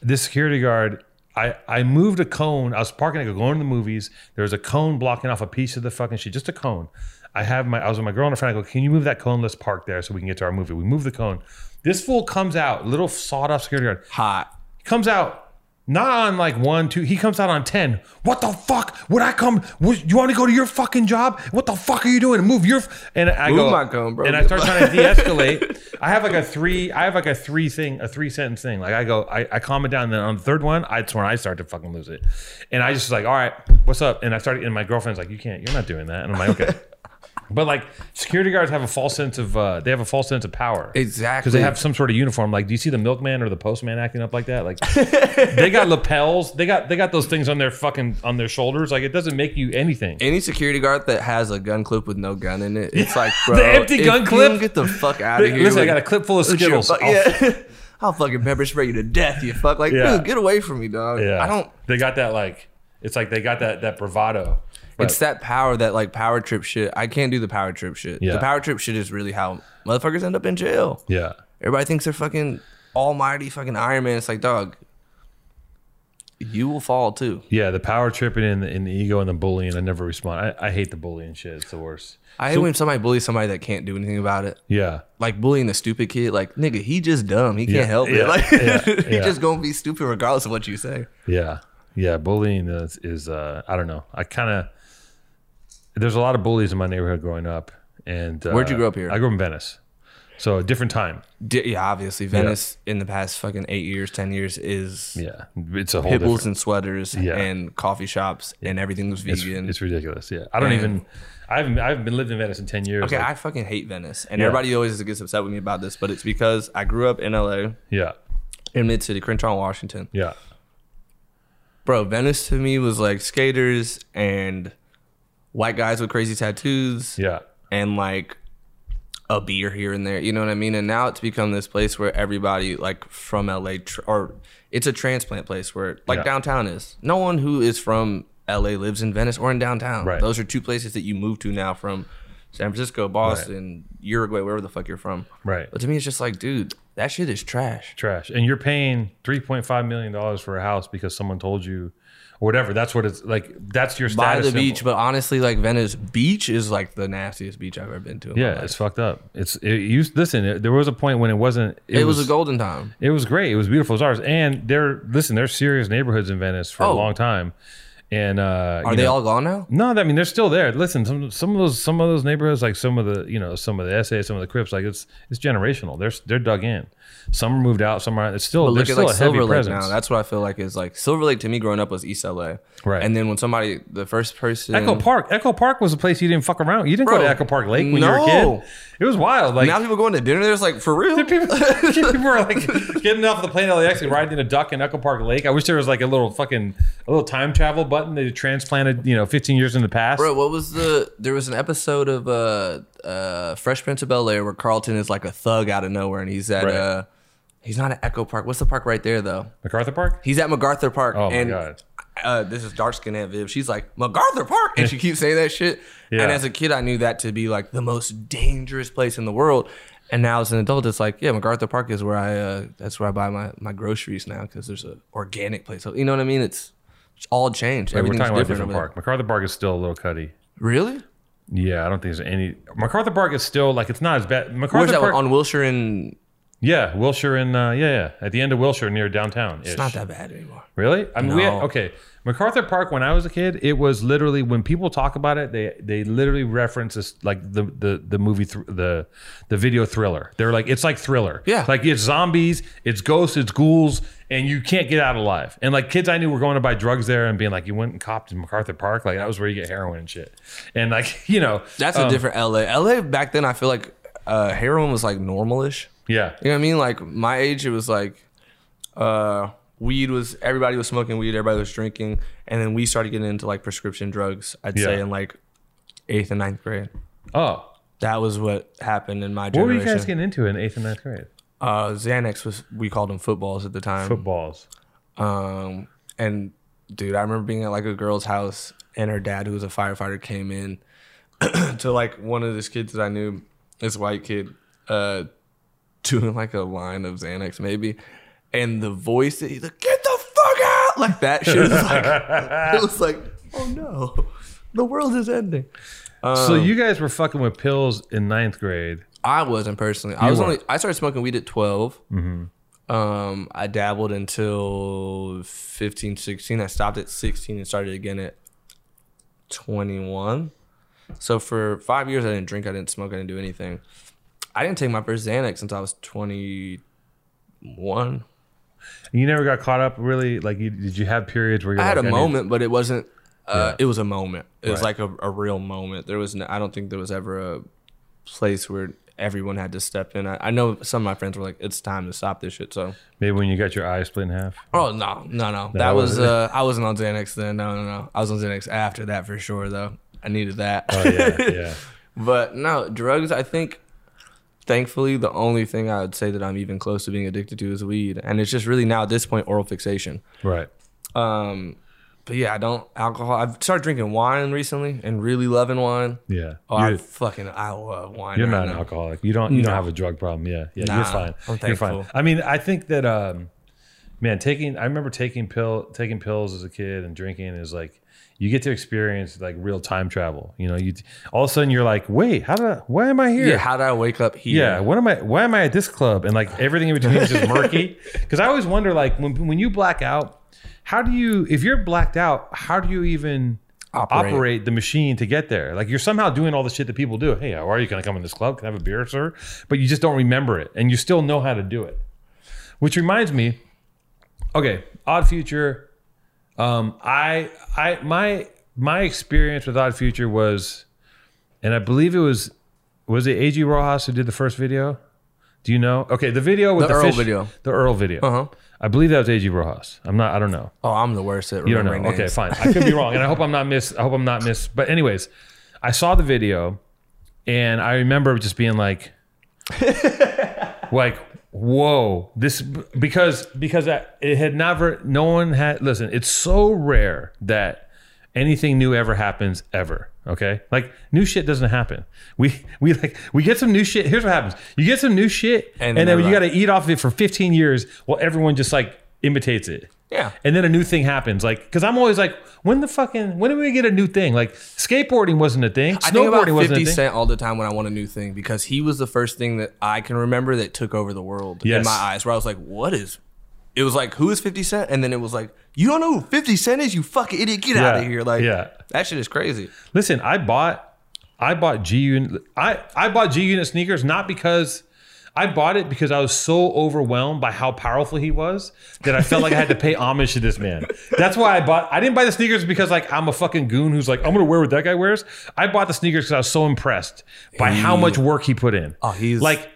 This security guard, I, I moved a cone. I was parking, I go going to the movies. There was a cone blocking off a piece of the fucking shit, just a cone. I have my I was with my girl and a friend. I go, can you move that cone? Let's park there so we can get to our movie. We move the cone. This fool comes out, little sawed off security guard. Hot. He comes out not on like one, two. He comes out on ten. What the fuck? Would I come? Would, you want to go to your fucking job? What the fuck are you doing? Move your. f-" And I Move go. my cone, bro. And I start trying to de-escalate. I have like a three. I have like a three thing, a three sentence thing. Like I go, I, I calm it down. And then on the third one, I that's when I start to fucking lose it. And I just like, all right, what's up? And I started. And my girlfriend's like, you can't. You're not doing that. And I'm like, okay. But like security guards have a false sense of uh, they have a false sense of power Exactly. because they have some sort of uniform. Like, do you see the milkman or the postman acting up like that? Like, they got lapels. They got they got those things on their fucking on their shoulders. Like, it doesn't make you anything. Any security guard that has a gun clip with no gun in it, it's like, bro, The empty gun clip? Get the fuck out of here. Listen, I got a clip full of with Skittles. yeah. I'll fucking pepper spray you to death, you fuck. Like, Yeah. dude, get away from me, dog. yeah, I don't. They got that like. It's like they got that that bravado. But- It's that power, that like power trip shit. I can't do the power trip shit. Yeah. The power trip shit is really how motherfuckers end up in jail. yeah. Everybody thinks they're fucking almighty fucking Iron Man. It's like, dog, you will fall too. Yeah, the power tripping and the, and the ego and the bullying. I never respond. I, I hate the bullying shit. It's the worst. I hate when somebody bullies somebody that can't do anything about it. Yeah, like bullying the stupid kid. Like nigga, he just dumb. He can't Yeah, help yeah, it. Like yeah, he just gonna be stupid regardless of what you say. yeah, yeah. Bullying is, is uh, I don't know. I kind of there's a lot of bullies in my neighborhood growing up. And uh, Where'd you grow up here? I grew up in Venice, so a different time. D- yeah, obviously Venice in the past fucking eight years, ten years is Yeah, it's a whole different. and sweaters Yeah. and coffee shops and everything was It's, vegan. it's ridiculous. Yeah, I don't And- even. I haven't. I haven't been lived in Venice in ten years. okay, like- I fucking hate Venice, and Yeah. everybody always gets upset with me about this, but it's because I grew up in LA, yeah, in Mid City, Crenshaw, Washington. yeah, Bro, Venice to me was like skaters and white guys with crazy tattoos. yeah, and like a beer here and there. You know what I mean? And now it's become this place where everybody like from LA tr- or it's a transplant place where like Yeah. downtown is. No one who is from LA lives in Venice or in downtown. Right. Those are two places that you move to now from San Francisco, Boston, Uruguay, wherever the fuck you're from. right. But to me, it's just like, dude, that shit is trash. Trash, and you're paying three point five million dollars for a house because someone told you, or whatever. That's what it's like. That's your By status the symbol. beach, but honestly, like Venice Beach is like the nastiest beach I've ever been to. Yeah, it's fucked up. It's it used. Listen, it, there was a point when it wasn't. it, was, a golden time. It was great. It was beautiful. It was ours. And there, listen, there's serious neighborhoods in Venice for a Oh. long time. And uh, Are they know- all gone now? No, I mean they're still there. Listen, some some of those some of those neighborhoods, like some of the you know some of the essays, some of the Crips, like it's it's generational. They're they're dug in. Some are moved out. Some are. It's still But look at still like a heavy Silver Lake presence. now. That's what I feel like is like Silver Lake to me growing up was East LA. Right. And then when somebody, the first person, Echo Park. Echo Park was a place you didn't fuck around. You didn't go to Echo Park Lake when you were a kid. It was wild. Like Now people going to dinner there's like for real. people, people were like getting off the plane LAX and riding in a duck in Echo Park Lake. I wish there was like a little fucking a little time travel button they transplanted, you know, 15 years in the past. Bro, what was the? There was an episode of uh, uh, Fresh Prince of Bel Air where Carlton is like a thug out of nowhere, and he's at Right. uh, he's not at Echo Park. What's the park right there though? MacArthur Park. He's at MacArthur Park. Oh my and, God. Uh, this is dark skin Aunt Viv. She's like MacArthur Park, and she keeps saying that shit. Yeah. And as a kid, I knew that to be like the most dangerous place in the world. And now as an adult, it's like, yeah, MacArthur Park is where I uh, that's where I buy my, my groceries now because there's a organic place. So, you know what I mean? It's, it's all changed. We're Everything's talking about a different. different park. MacArthur Park is still a little cutty. Really? Yeah, I don't think there's any. MacArthur Park is still like it's not as bad. MacArthur Where's that Park. one? on Wilshire and Yeah, Wilshire and uh, yeah, yeah, at the end of Wilshire near downtown. It's not that bad anymore. Really? I mean, we had, okay. MacArthur Park. When I was a kid, it was literally when people talk about it, they they literally reference this like the the the movie thr the the video thriller. They're like it's like thriller. Yeah. like it's zombies, it's ghosts, it's ghouls, and you can't get out alive. And like kids I knew were going to buy drugs there and being like, you went and copped in MacArthur Park, like that was where you get heroin and shit. And like you know, That's a um, different LA. LA back then, I feel like uh, heroin was like normalish. Yeah, You know what I mean? Like my age, it was like uh, weed was everybody was smoking weed, everybody was drinking, and then we started getting into like prescription drugs. I'd say in like eighth and ninth grade. Oh, That was what happened in my generation. what were you guys getting into in eighth and ninth grade? uh, Xanax was we called them footballs at the time. Footballs. Um, and dude, I remember being at like a girl's house, and her dad, who was a firefighter, came in to like one of these kids that I knew, this white kid, uh, doing like a line of Xanax maybe, and the voice that he's like, "Get the fuck out!" Like that shit was like, it was like, oh no, the world is ending. so Um, you guys were fucking with pills in ninth grade. I wasn't personally. I was only. I started smoking weed at 12 Um, I dabbled until 15, 16. I stopped at sixteen and started again at twenty one. So for five years, I didn't drink. I didn't smoke. I didn't do anything. I didn't take my first Xanax since I was twenty one. You never got caught up really? Like, you, did you have periods where you I had a like, need- moment, but it wasn't. Uh, Yeah. It was a moment. It was like a, a real moment. There was. No, I don't think there was ever a place where everyone had to step in. I, I know some of my friends were like, "It's time to stop this shit." So, Maybe when you got your eyes split in half. oh no, no, no, that that was. Uh, I wasn't on Xanax then. No, no, no. I was on Xanax after that for sure, though. I needed that. Oh yeah, yeah. but no, drugs. I think. Thankfully, the only thing I would say that I'm even close to being addicted to is weed, and it's just really now at this point oral fixation. Right. Um, but yeah, I don't alcohol. I've started drinking wine recently and really loving wine. Yeah. Oh, I fucking I love wine. you're right not an alcoholic. You don't. You don't have a drug problem. Yeah. Yeah. Nah, you're fine. I'm you're fine. I mean, I think that, um, man, taking. I remember taking pill, taking pills as a kid and drinking is like. You get to experience like real time travel. You know, you all of a sudden you're like, wait, how did? I, why am I here? Yeah, how did I wake up here? Yeah, what am I? Why am I at this club? And like everything in between is just murky. Because I always wonder, like when when you black out, how do you? If you're blacked out, how do you even operate, Operate. the machine to get there? Like you're somehow doing all the shit that people do. Hey, how are you? Can I come in this club? Can I have a beer, sir? But you just don't remember it, and you still know how to do it. Which reminds me, okay, Odd Future. Um, I I my my experience with Odd Future was, and I believe it was was it AG Rojas who did the first video? Do you know? Okay, the video with The the, Earl fish- video. the Earl video. Uh-huh. I believe that was AG Rojas. I'm not. I don't know. Oh, I'm the worst at You don't know. remembering Okay, fine. I could be wrong, and I hope I'm not miss. I hope I'm not miss. But anyways, I saw the video, and I remember just being like, like, whoa, this because because I, it had never. No one had. Listen, it's so rare that anything new ever happens ever. Okay, like new shit doesn't happen. We we like we get some new shit. Here's what happens: you get some new shit, and, And then you got to eat off of it for 15 years. while everyone just like imitates it. Yeah. And then a new thing happens. Like, because I'm always like, when the fucking, when do we get a new thing? Like, skateboarding wasn't a thing. I think about Snowboarding wasn't a thing. Cent all the time when I want a new thing because he was the first thing that I can remember that took over the world Yes. in my eyes. Where I was like, "What is?" It was like, "Who is 50 Cent? And then it was like, "You don't know who 50 Cent is? You fucking idiot! Get out Yeah. of here!" Like, Yeah. that shit is crazy. Listen, I bought, I bought G Unit. I I bought G Unit sneakers not because. I bought it because I was so overwhelmed by how powerful he was that I felt like I had to pay homage to this man. That's why I bought. I didn't buy the sneakers because like I'm a fucking goon who's like I'm gonna wear what that guy wears. I bought the sneakers because I was so impressed by how much work he put in. Oh, he's- like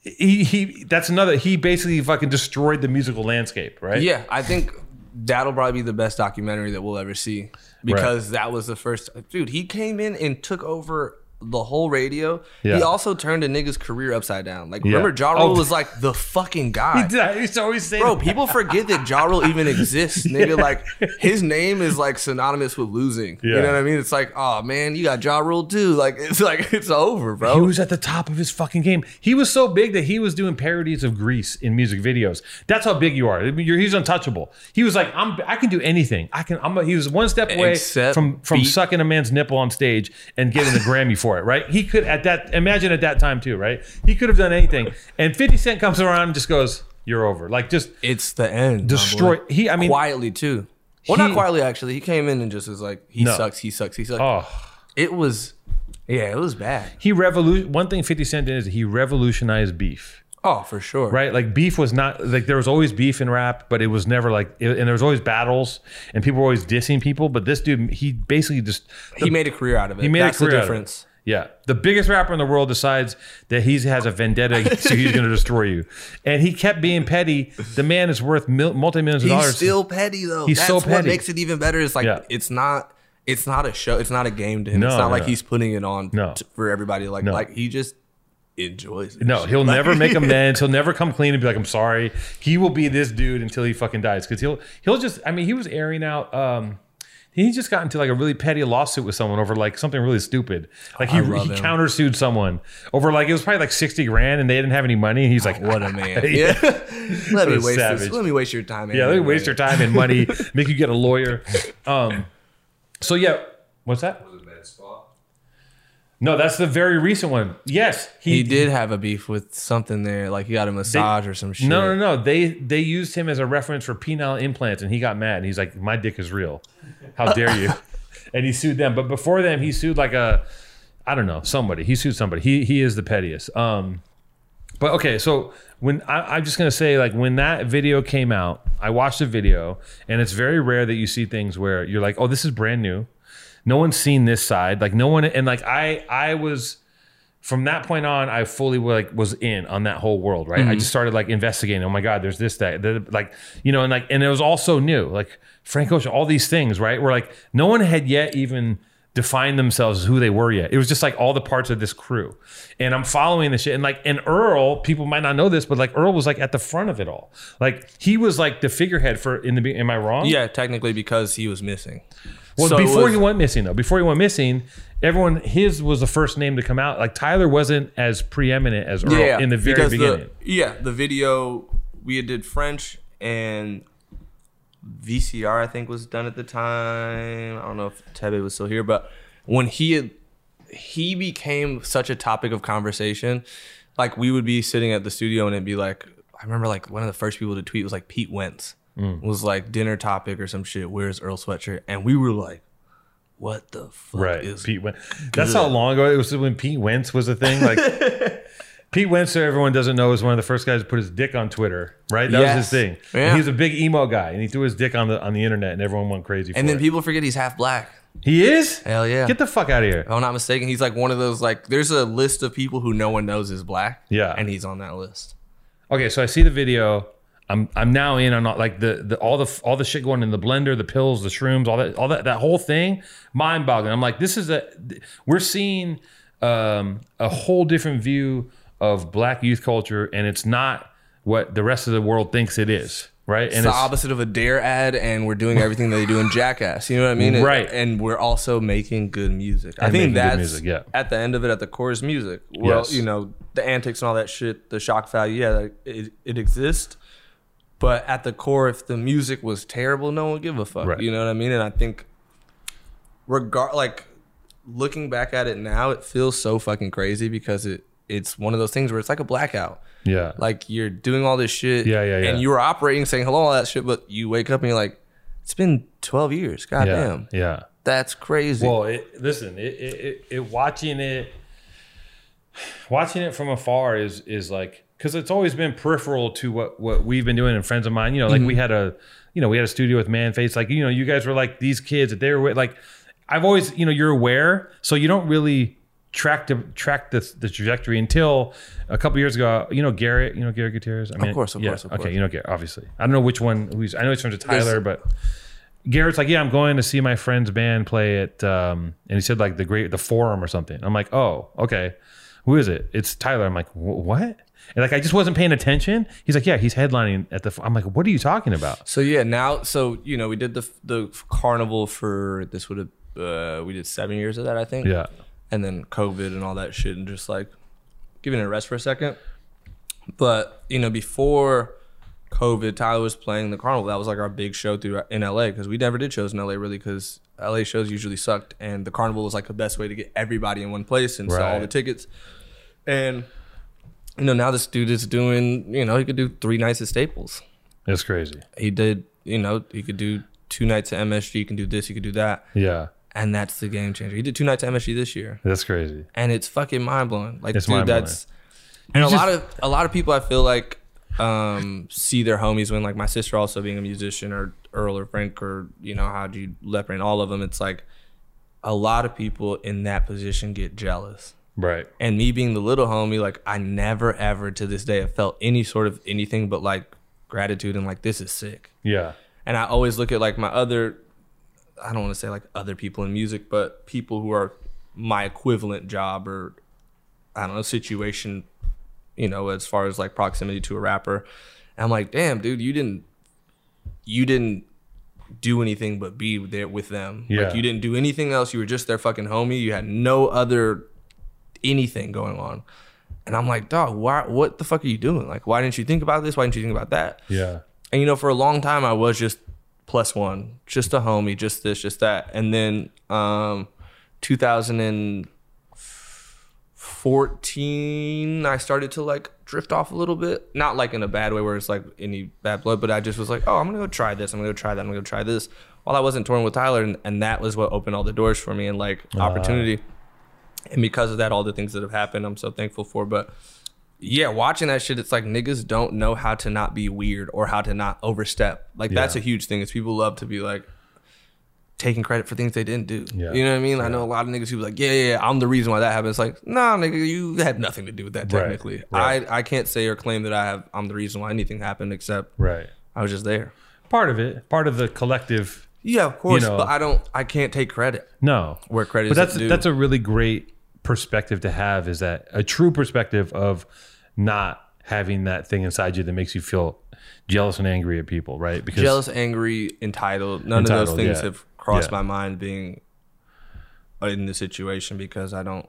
he he. That's another. He basically fucking destroyed the musical landscape, right? Yeah, I think that'll probably be the best documentary that we'll ever see because that was the first dude. He came in and took over the whole radio. Yeah. He also turned a nigga's career upside down. Like, Yeah. remember, Ja Rule Oh. was like the fucking guy. He did. I used to always say, Bro, that. people forget that Ja Rule even exists, nigga. Like his name is like synonymous with losing. You know what I mean? It's like, oh man, you got Ja Rule too. Like it's like it's over, bro. He was at the top of his fucking game. He was so big that he was doing parodies of Grease in music videos. That's how big you are. I mean, you're, he's untouchable. He was like, I'm, I can do anything. I can. I'm. A, he was one step away Except from from beat- sucking a man's nipple on stage and getting a Grammy for for it, right? He could at that imagine at that time too, right? He could have done anything, and Fifty Cent comes around and just goes, "You're over." Like just It's the end. Destroy- he- I mean- quietly too. Well, He- not quietly actually. He came in and just was like, "He No. sucks. He sucks. He sucks." oh, It was, yeah, it was bad. he revolution One thing Fifty Cent did is he revolutionized beef. Oh, for sure. right? Like beef was not like there was always beef in rap, but it was never like, it, and there was always battles, and people were always dissing people. But this dude, he basically just He made a career out of it. he made That's a career the out of it. difference. Yeah, the biggest rapper in the world decides that he has a vendetta, so he's going to destroy you, and he kept being petty. The man is worth mil- multi millions of He's dollars. still petty though. He's That's so what makes it even better. It's like Yeah. it's not. It's not a show. It's not a game to him. it's No, not like no. he's putting it on No. t- for everybody. Like like he just enjoys it. no, he'll never make amends. He'll never come clean and be like, "I'm sorry." He will be this dude until he fucking dies because he'll he'll just. I mean, he was airing out. um he just got into like a really petty lawsuit with someone over like something really stupid. Like he, he him. countersued someone over like it was probably like sixty grand, and they didn't have any money. And he's like, What a man. Yeah. Let me What waste savage. this. Let me waste your time. Yeah, they anyway. waste your time and money, make you get a lawyer. Um, so yeah, what's that? Was it Med Spa? No, that's the very recent one. Yes, He did have a beef with something there, like he got a massage or some shit. No, no, no. They they used him as a reference for penile implants, and he got mad. And he's like, "My dick is real. How dare you?" and he sued them. But before them, he sued like a, I don't know, somebody. He sued somebody. He he is the pettiest. Um, but okay, so when I, I'm just gonna say, like, when that video came out, I watched the video, and it's very rare that you see things where you're like, "Oh, this is brand new." No one's seen this side. Like no one, and like I I was from that point on, I fully like was in on that whole world, right? I mm-hmm. just started like investigating. Oh my god, there's this, that, that, like you know, and like, and it was all so new, like Frank Ocean, all these things, right? Where like no one had yet even defined themselves as who they were yet. It was just like all the parts of this crew, and I'm following the shit, and like, and Earl, people might not know this, but like Earl was like at the front of it all, like he was like the figurehead for in the. Am I wrong? Yeah, technically because he was missing. Well, So before was- he went missing, though, before he went missing, everyone his was the first name to come out. Like Tyler wasn't as preeminent as Earl in the very beginning. The, yeah, the video we did French and VCR I think was done at the time. I don't know if Tebe was still here, but when he had, he became such a topic of conversation, like we would be sitting at the studio and it'd be like I remember like one of the first people to tweet was like Pete Wentz Mm. was like dinner topic or some shit. Where's Earl sweatshirt? And we were like, what the fuck right, is Pete Wentz. That's how long ago it was when Pete Wentz was a thing. Like Pete Wentz, everyone doesn't know, is one of the first guys to put his dick on Twitter. Right, that was his thing. Yeah. He was a big emo guy, and he threw his dick on the on the internet, and everyone went crazy. For And then it. people forget he's half black. he is. Hell yeah. Get the fuck out of here. If I'm not mistaken, he's like one of those like there's a list of people who no one knows is black. Yeah. And he's on that list. Okay, so I see the video. I'm I'm now in on like the, the all the all the shit going in the blender, the pills, the shrooms, all that all that that whole thing, mind boggling. I'm like, this is a we're seeing um, a whole different view of black youth culture, and it's not what the rest of the world thinks it is, right? It's And the opposite of a dare ad, and we're doing everything that they do in Jackass. You know what I mean? Right. And we're also making good music. I And think that's music, yeah. at the end of it, at the core is music. Well, Yes. you know, the antics and all that shit, the shock value, yeah, it, it exists. But at the core, if the music was terrible, no one give a fuck. Right. You know what I mean? And I think, regard like looking back at it now, it feels so fucking crazy because it it's one of those things where it's like a blackout. yeah, Like you're doing all this shit, Yeah, yeah, yeah. and you were operating, saying hello, all that shit, but you wake up and you're like, it's been 12 years. God yeah, damn, yeah. that's crazy. Well, it, listen, it, it, it, it watching it, watching it from afar is is like because it's always been peripheral to what what we've been doing and friends of mine. You know, like we had a you know we had a studio with Manface. Like you know, you guys were like these kids that they were with. Like I've always you know you're aware, so you don't really track the track the, the trajectory until a couple years ago. You know Garrett, you know Garrett Gutierrez. I mean, course, of yeah, course, of okay, course. you know Garrett, obviously. I don't know which one. Who's I know he's friends with There's- Tyler, but. Garrett's like, yeah, I'm going to see my friend's band play at, um, and he said like the great, the Forum or something. I'm like, oh, okay, who is it? It's Tyler. I'm like, what? And like, I just wasn't paying attention. He's like, yeah, he's headlining at the. F-" I'm like, what are you talking about? so yeah, now, so you know, we did the the carnival for this would have uh, we did seven years of that, I think. Yeah, and then COVID and all that shit, and just like giving it a rest for a second. But you know, before COVID, Tyler was playing the carnival. That was like our big show through in LA because we never did shows in LA really because LA shows usually sucked, and the carnival was like the best way to get everybody in one place and sell all Right. the tickets. And you know, now this dude is doing, you know, he could do three nights at Staples. It's crazy. He did, you know, he could do two nights at MSG. He can do this. He could do that, Yeah, and that's the game changer. He did two nights at MSG this year, that's crazy. and it's fucking mind blowing. Like, It's dude, that's and a just- lot of a lot of people I feel like um see their homies when Like my sister also being a musician, or Earl or Frank, or you know how do you Leper and all of them. It's like a lot of people in that position get jealous. Right. And me being the little homie, like I never ever to this day have felt any sort of anything but like gratitude and like this is sick. Yeah. And I always look at like my other I don't want to say like other people in music, but people who are my equivalent job or I don't know, situation, you know, as far as like proximity to a rapper. And I'm like, damn, dude, you didn't you didn't do anything but be there with them. Yeah. Like you didn't do anything else. You were just their fucking homie. You had no other anything going on. And I'm like, dog, why what the fuck are you doing? Like, why didn't you think about this? Why didn't you think about that? Yeah. And you know, for a long time I was just plus one, just a homie, just this, just that. And then um 2014 I started to like drift off a little bit. Not like in a bad way where it's like any bad blood, but I just was like, oh, I'm gonna go try this, I'm gonna go try that, I'm gonna go try this. While I wasn't touring with Tyler and, and that was what opened all the doors for me and like opportunity. And because of that, all the things that have happened, I'm so thankful for. But yeah, watching that shit, it's like niggas don't know how to not be weird or how to not overstep. Like that's a huge thing. Is people love to be like taking credit for things they didn't do. Yeah. You know what I mean? I know a lot of niggas who be like, yeah, yeah, yeah, I'm the reason why that happened. It's like, nah, nigga, you had nothing to do with that technically. right. I I can't say or claim that I have I'm the reason why anything happened except Right. I was just there. Part of it. Part of the collective. Yeah, of course, know- but I don't I can't take credit No. where credit But is that's that's a really great perspective to have. Is that a true perspective of not having that thing inside you that makes you feel jealous and angry at people, right? Because jealous, angry, entitled. None of those things yeah. have crossed Yeah. my mind being uh, in the situation because I don't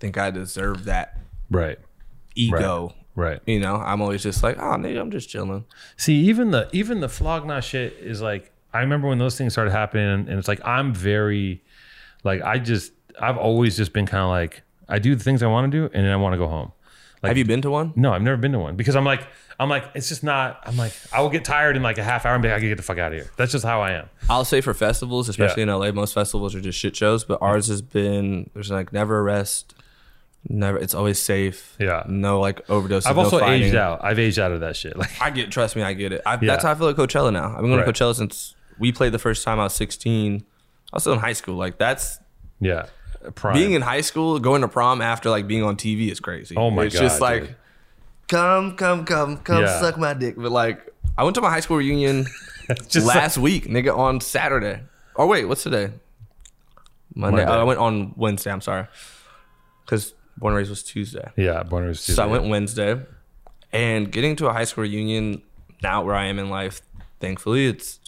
think I deserve that right, ego. right. You know, I'm always just like, oh, nigga, I'm just chilling. See, even the even the Flog Gnaw shit is like I remember when those things started happening, and it's like I'm very like I just I've always just been kind of like I do the things I want to do, and then I want to go home. Like- Have you been to one? No, I've never been to one because I'm like I'm like it's just not. I'm like I will get tired in like a half hour and be like I can get the fuck out of here. That's just how I am. I'll say for festivals, especially in LA, most festivals are just shit shows, but ours has been there's like never arrest, never. It's always safe. Yeah. No like overdose. I've no also fighting. aged out. I've aged out of that shit. Like I get, trust me, I get it. I, Yeah. That's how I feel at Coachella now. I've been going Right. to Coachella since we played the first time I was 16. I was still in high school. Like that's yeah, prime. being in high school, going to prom after like being on TV is crazy. Oh my it's just like, dude. come, come, come, come, Yeah. suck my dick. But like, I went to my high school reunion just like- last week, nigga, on Saturday. Oh wait, what's today? Monday. Monday. Oh, I went on Wednesday. I'm sorry, because Born and Raised was Tuesday. yeah, Born and Raised So I went Wednesday, and getting to a high school reunion now where I am in life, thankfully, it's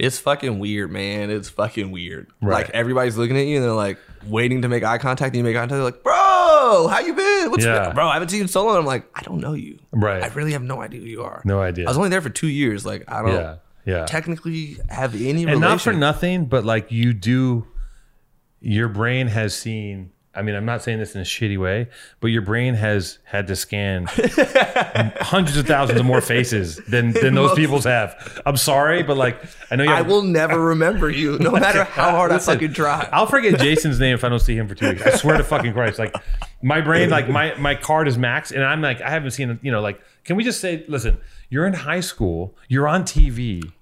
it's fucking weird, man. It's fucking weird. Right. Like everybody's looking at you and they're like waiting to make eye contact. And you make eye contact, they're like, "Bro, how you been? What's Yeah. bro? I haven't seen you in so long." I'm like, "I don't know you. Right. I really have no idea who you are. No idea. I was only there for two years. Like I don't Yeah, yeah. technically have any and not for nothing, but like you do, your brain has seen. I mean, I'm not saying this in a shitty way, but your brain has had to scan hundreds of thousands of more faces than than those people's have. I'm sorry, but like I know you. I will never remember you, no matter how hard Listen, I fucking try. I'll forget Jason's name if I don't see him for two weeks. I swear to fucking Christ. Like my brain, like my my card is maxed, and I'm like I haven't seen. You know, like can we just say, listen, you're in high school, you're on TV.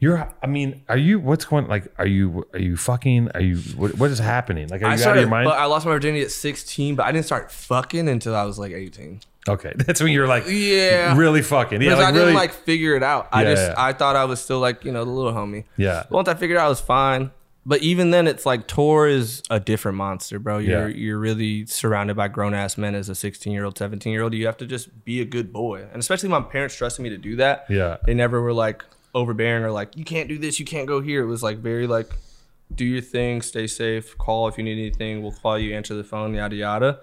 You're, I mean, are you? What's going? Like, are you? Are you fucking? Are you? What, what is happening? Like, are you I out of started, your mind? but I lost my virginity at 16, but I didn't start fucking until I was like 18. okay, that's when you're like, Yeah. really fucking, yeah, like I didn't really, like figure it out. I Yeah, just yeah. I thought I was still like you know the little homie. yeah, But once I figured out I was fine. But even then, it's like tour is a different monster, bro. You're Yeah. you're really surrounded by grown ass men as a 16 year old, 17 year old. You have to just be a good boy, and especially my parents trusted me to do that. Yeah. they never were like overbearing or like you can't do this, you can't go here. It was like very like do your thing, stay safe, call if you need anything. We'll call you, answer the phone, yada yada.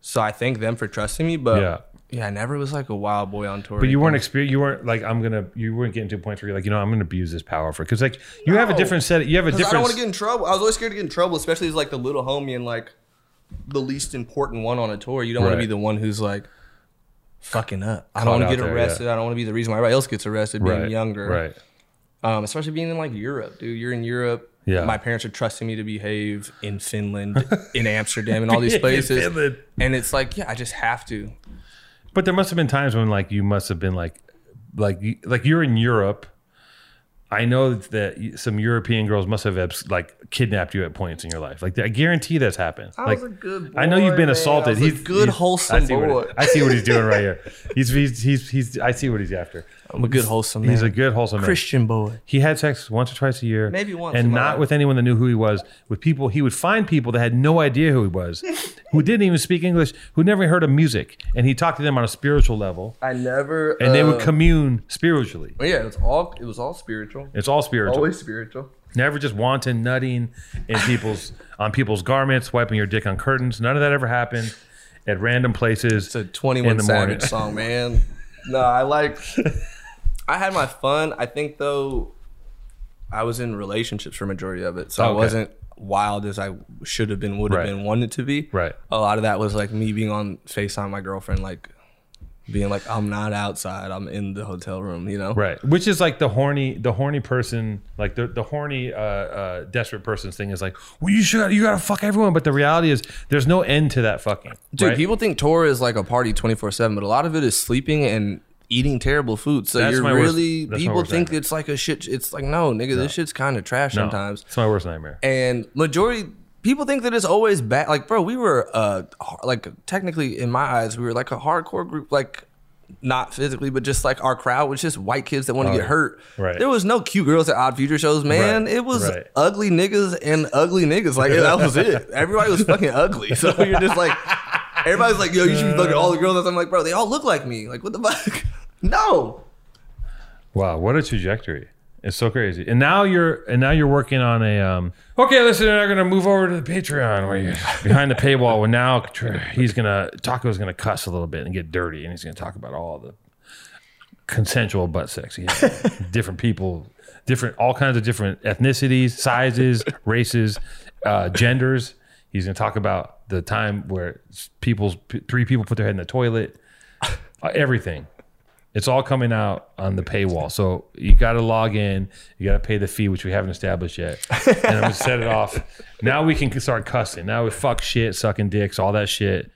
So I thank them for trusting me, but yeah, Yeah, I never was like a wild boy on tour. But you weren't exper- You weren't like I'm gonna. You weren't getting to a point where you're like, you know, I'm gonna abuse this power for because like you have a different set. You have a 'Cause I don't different. want to get in trouble. I was always scared to get in trouble, especially as like the little homie and like the least important one on a tour. You don't want to be the one who's like fucking up. I don't want to get there, arrested. yeah. I don't want to be the reason why everybody else gets arrested being right, younger. Right. Um, especially being in like Europe, dude. You're in Europe. Yeah. My parents are trusting me to behave in Finland, in Amsterdam, and all these places. And it's like, yeah, I just have to. But there must have been times when like you must have been like, like like you're in Europe. I know that some European girls must have like kidnapped you at points in your life. Like I guarantee that's happened. I like, was a good boy. I know you've been assaulted. Was a he's good, he's- wholesome I see what boy. it- I see what he's doing right here. He's he's he's, he's I see what he's after. I'm a good, wholesome man. He's a good wholesome man. Christian boy. He had sex once or twice a year, Maybe once and my not life. with anyone that knew who he was. With people, he would find people that had no idea who he was, who didn't even speak English, who never heard of music, and he talked to them on a spiritual level, I never. and they uh, would commune spiritually. Oh Yeah, it's all. It was all spiritual. It's all spiritual. Always spiritual. Never just wanton nutting in people's on people's garments, wiping your dick on curtains. None of that ever happened at random places. It's a 21 in the morning. Savage song, man. no, I like. I had my fun. I think though, I was in relationships for majority of it, so I wasn't wild as I should have been, would have Right. been, wanted to be. Right. A lot of that was like me being on Facetime my girlfriend, like being like, I'm not outside. I'm in the hotel room. You know. Right, which is like the horny, the horny person, like the the horny, uh, uh, desperate person's thing is like, well, you should, you gotta fuck everyone, but the reality is, there's no end to that fucking. Dude, right? people think tour is like a party 24 7, but a lot of it is sleeping and eating terrible food. So That's you're my worst- really, that's my people worst think nightmare. it's like a shit. It's like, no, nigga, this shit's kind of trash No, sometimes. It's my worst nightmare. And majority, people think that it's always bad. Like, bro, we were, uh, har- like, technically, in my eyes, we were like a hardcore group, like, not physically, but just like our crowd was just white kids that want to Oh, get hurt. right. There was no cute girls at Odd Future shows, man. Right, It was right. ugly niggas and ugly niggas. Like that was it. Everybody was fucking ugly. So you're just like, everybody's like, yo, you should be fucking all the girls. I'm like, bro, they all look like me. Like, what the fuck? No. Wow, what a trajectory! It's so crazy. And now you're, and now you're working on a. um Okay, listen, we're gonna move over to the Patreon where you're behind the paywall. Well, now he's gonna Taco's gonna cuss a little bit and get dirty, and he's gonna talk about all the consensual butt sex. He different people, different, all kinds of different ethnicities, sizes, races, uh, genders. He's going to talk about the time where people's three people put their head in the toilet, uh, everything. It's all coming out on the paywall. So you got to log in. You got to pay the fee, which we haven't established yet. And I'm going to set it off. Now we can start cussing. Now we fuck shit, sucking dicks, all that shit.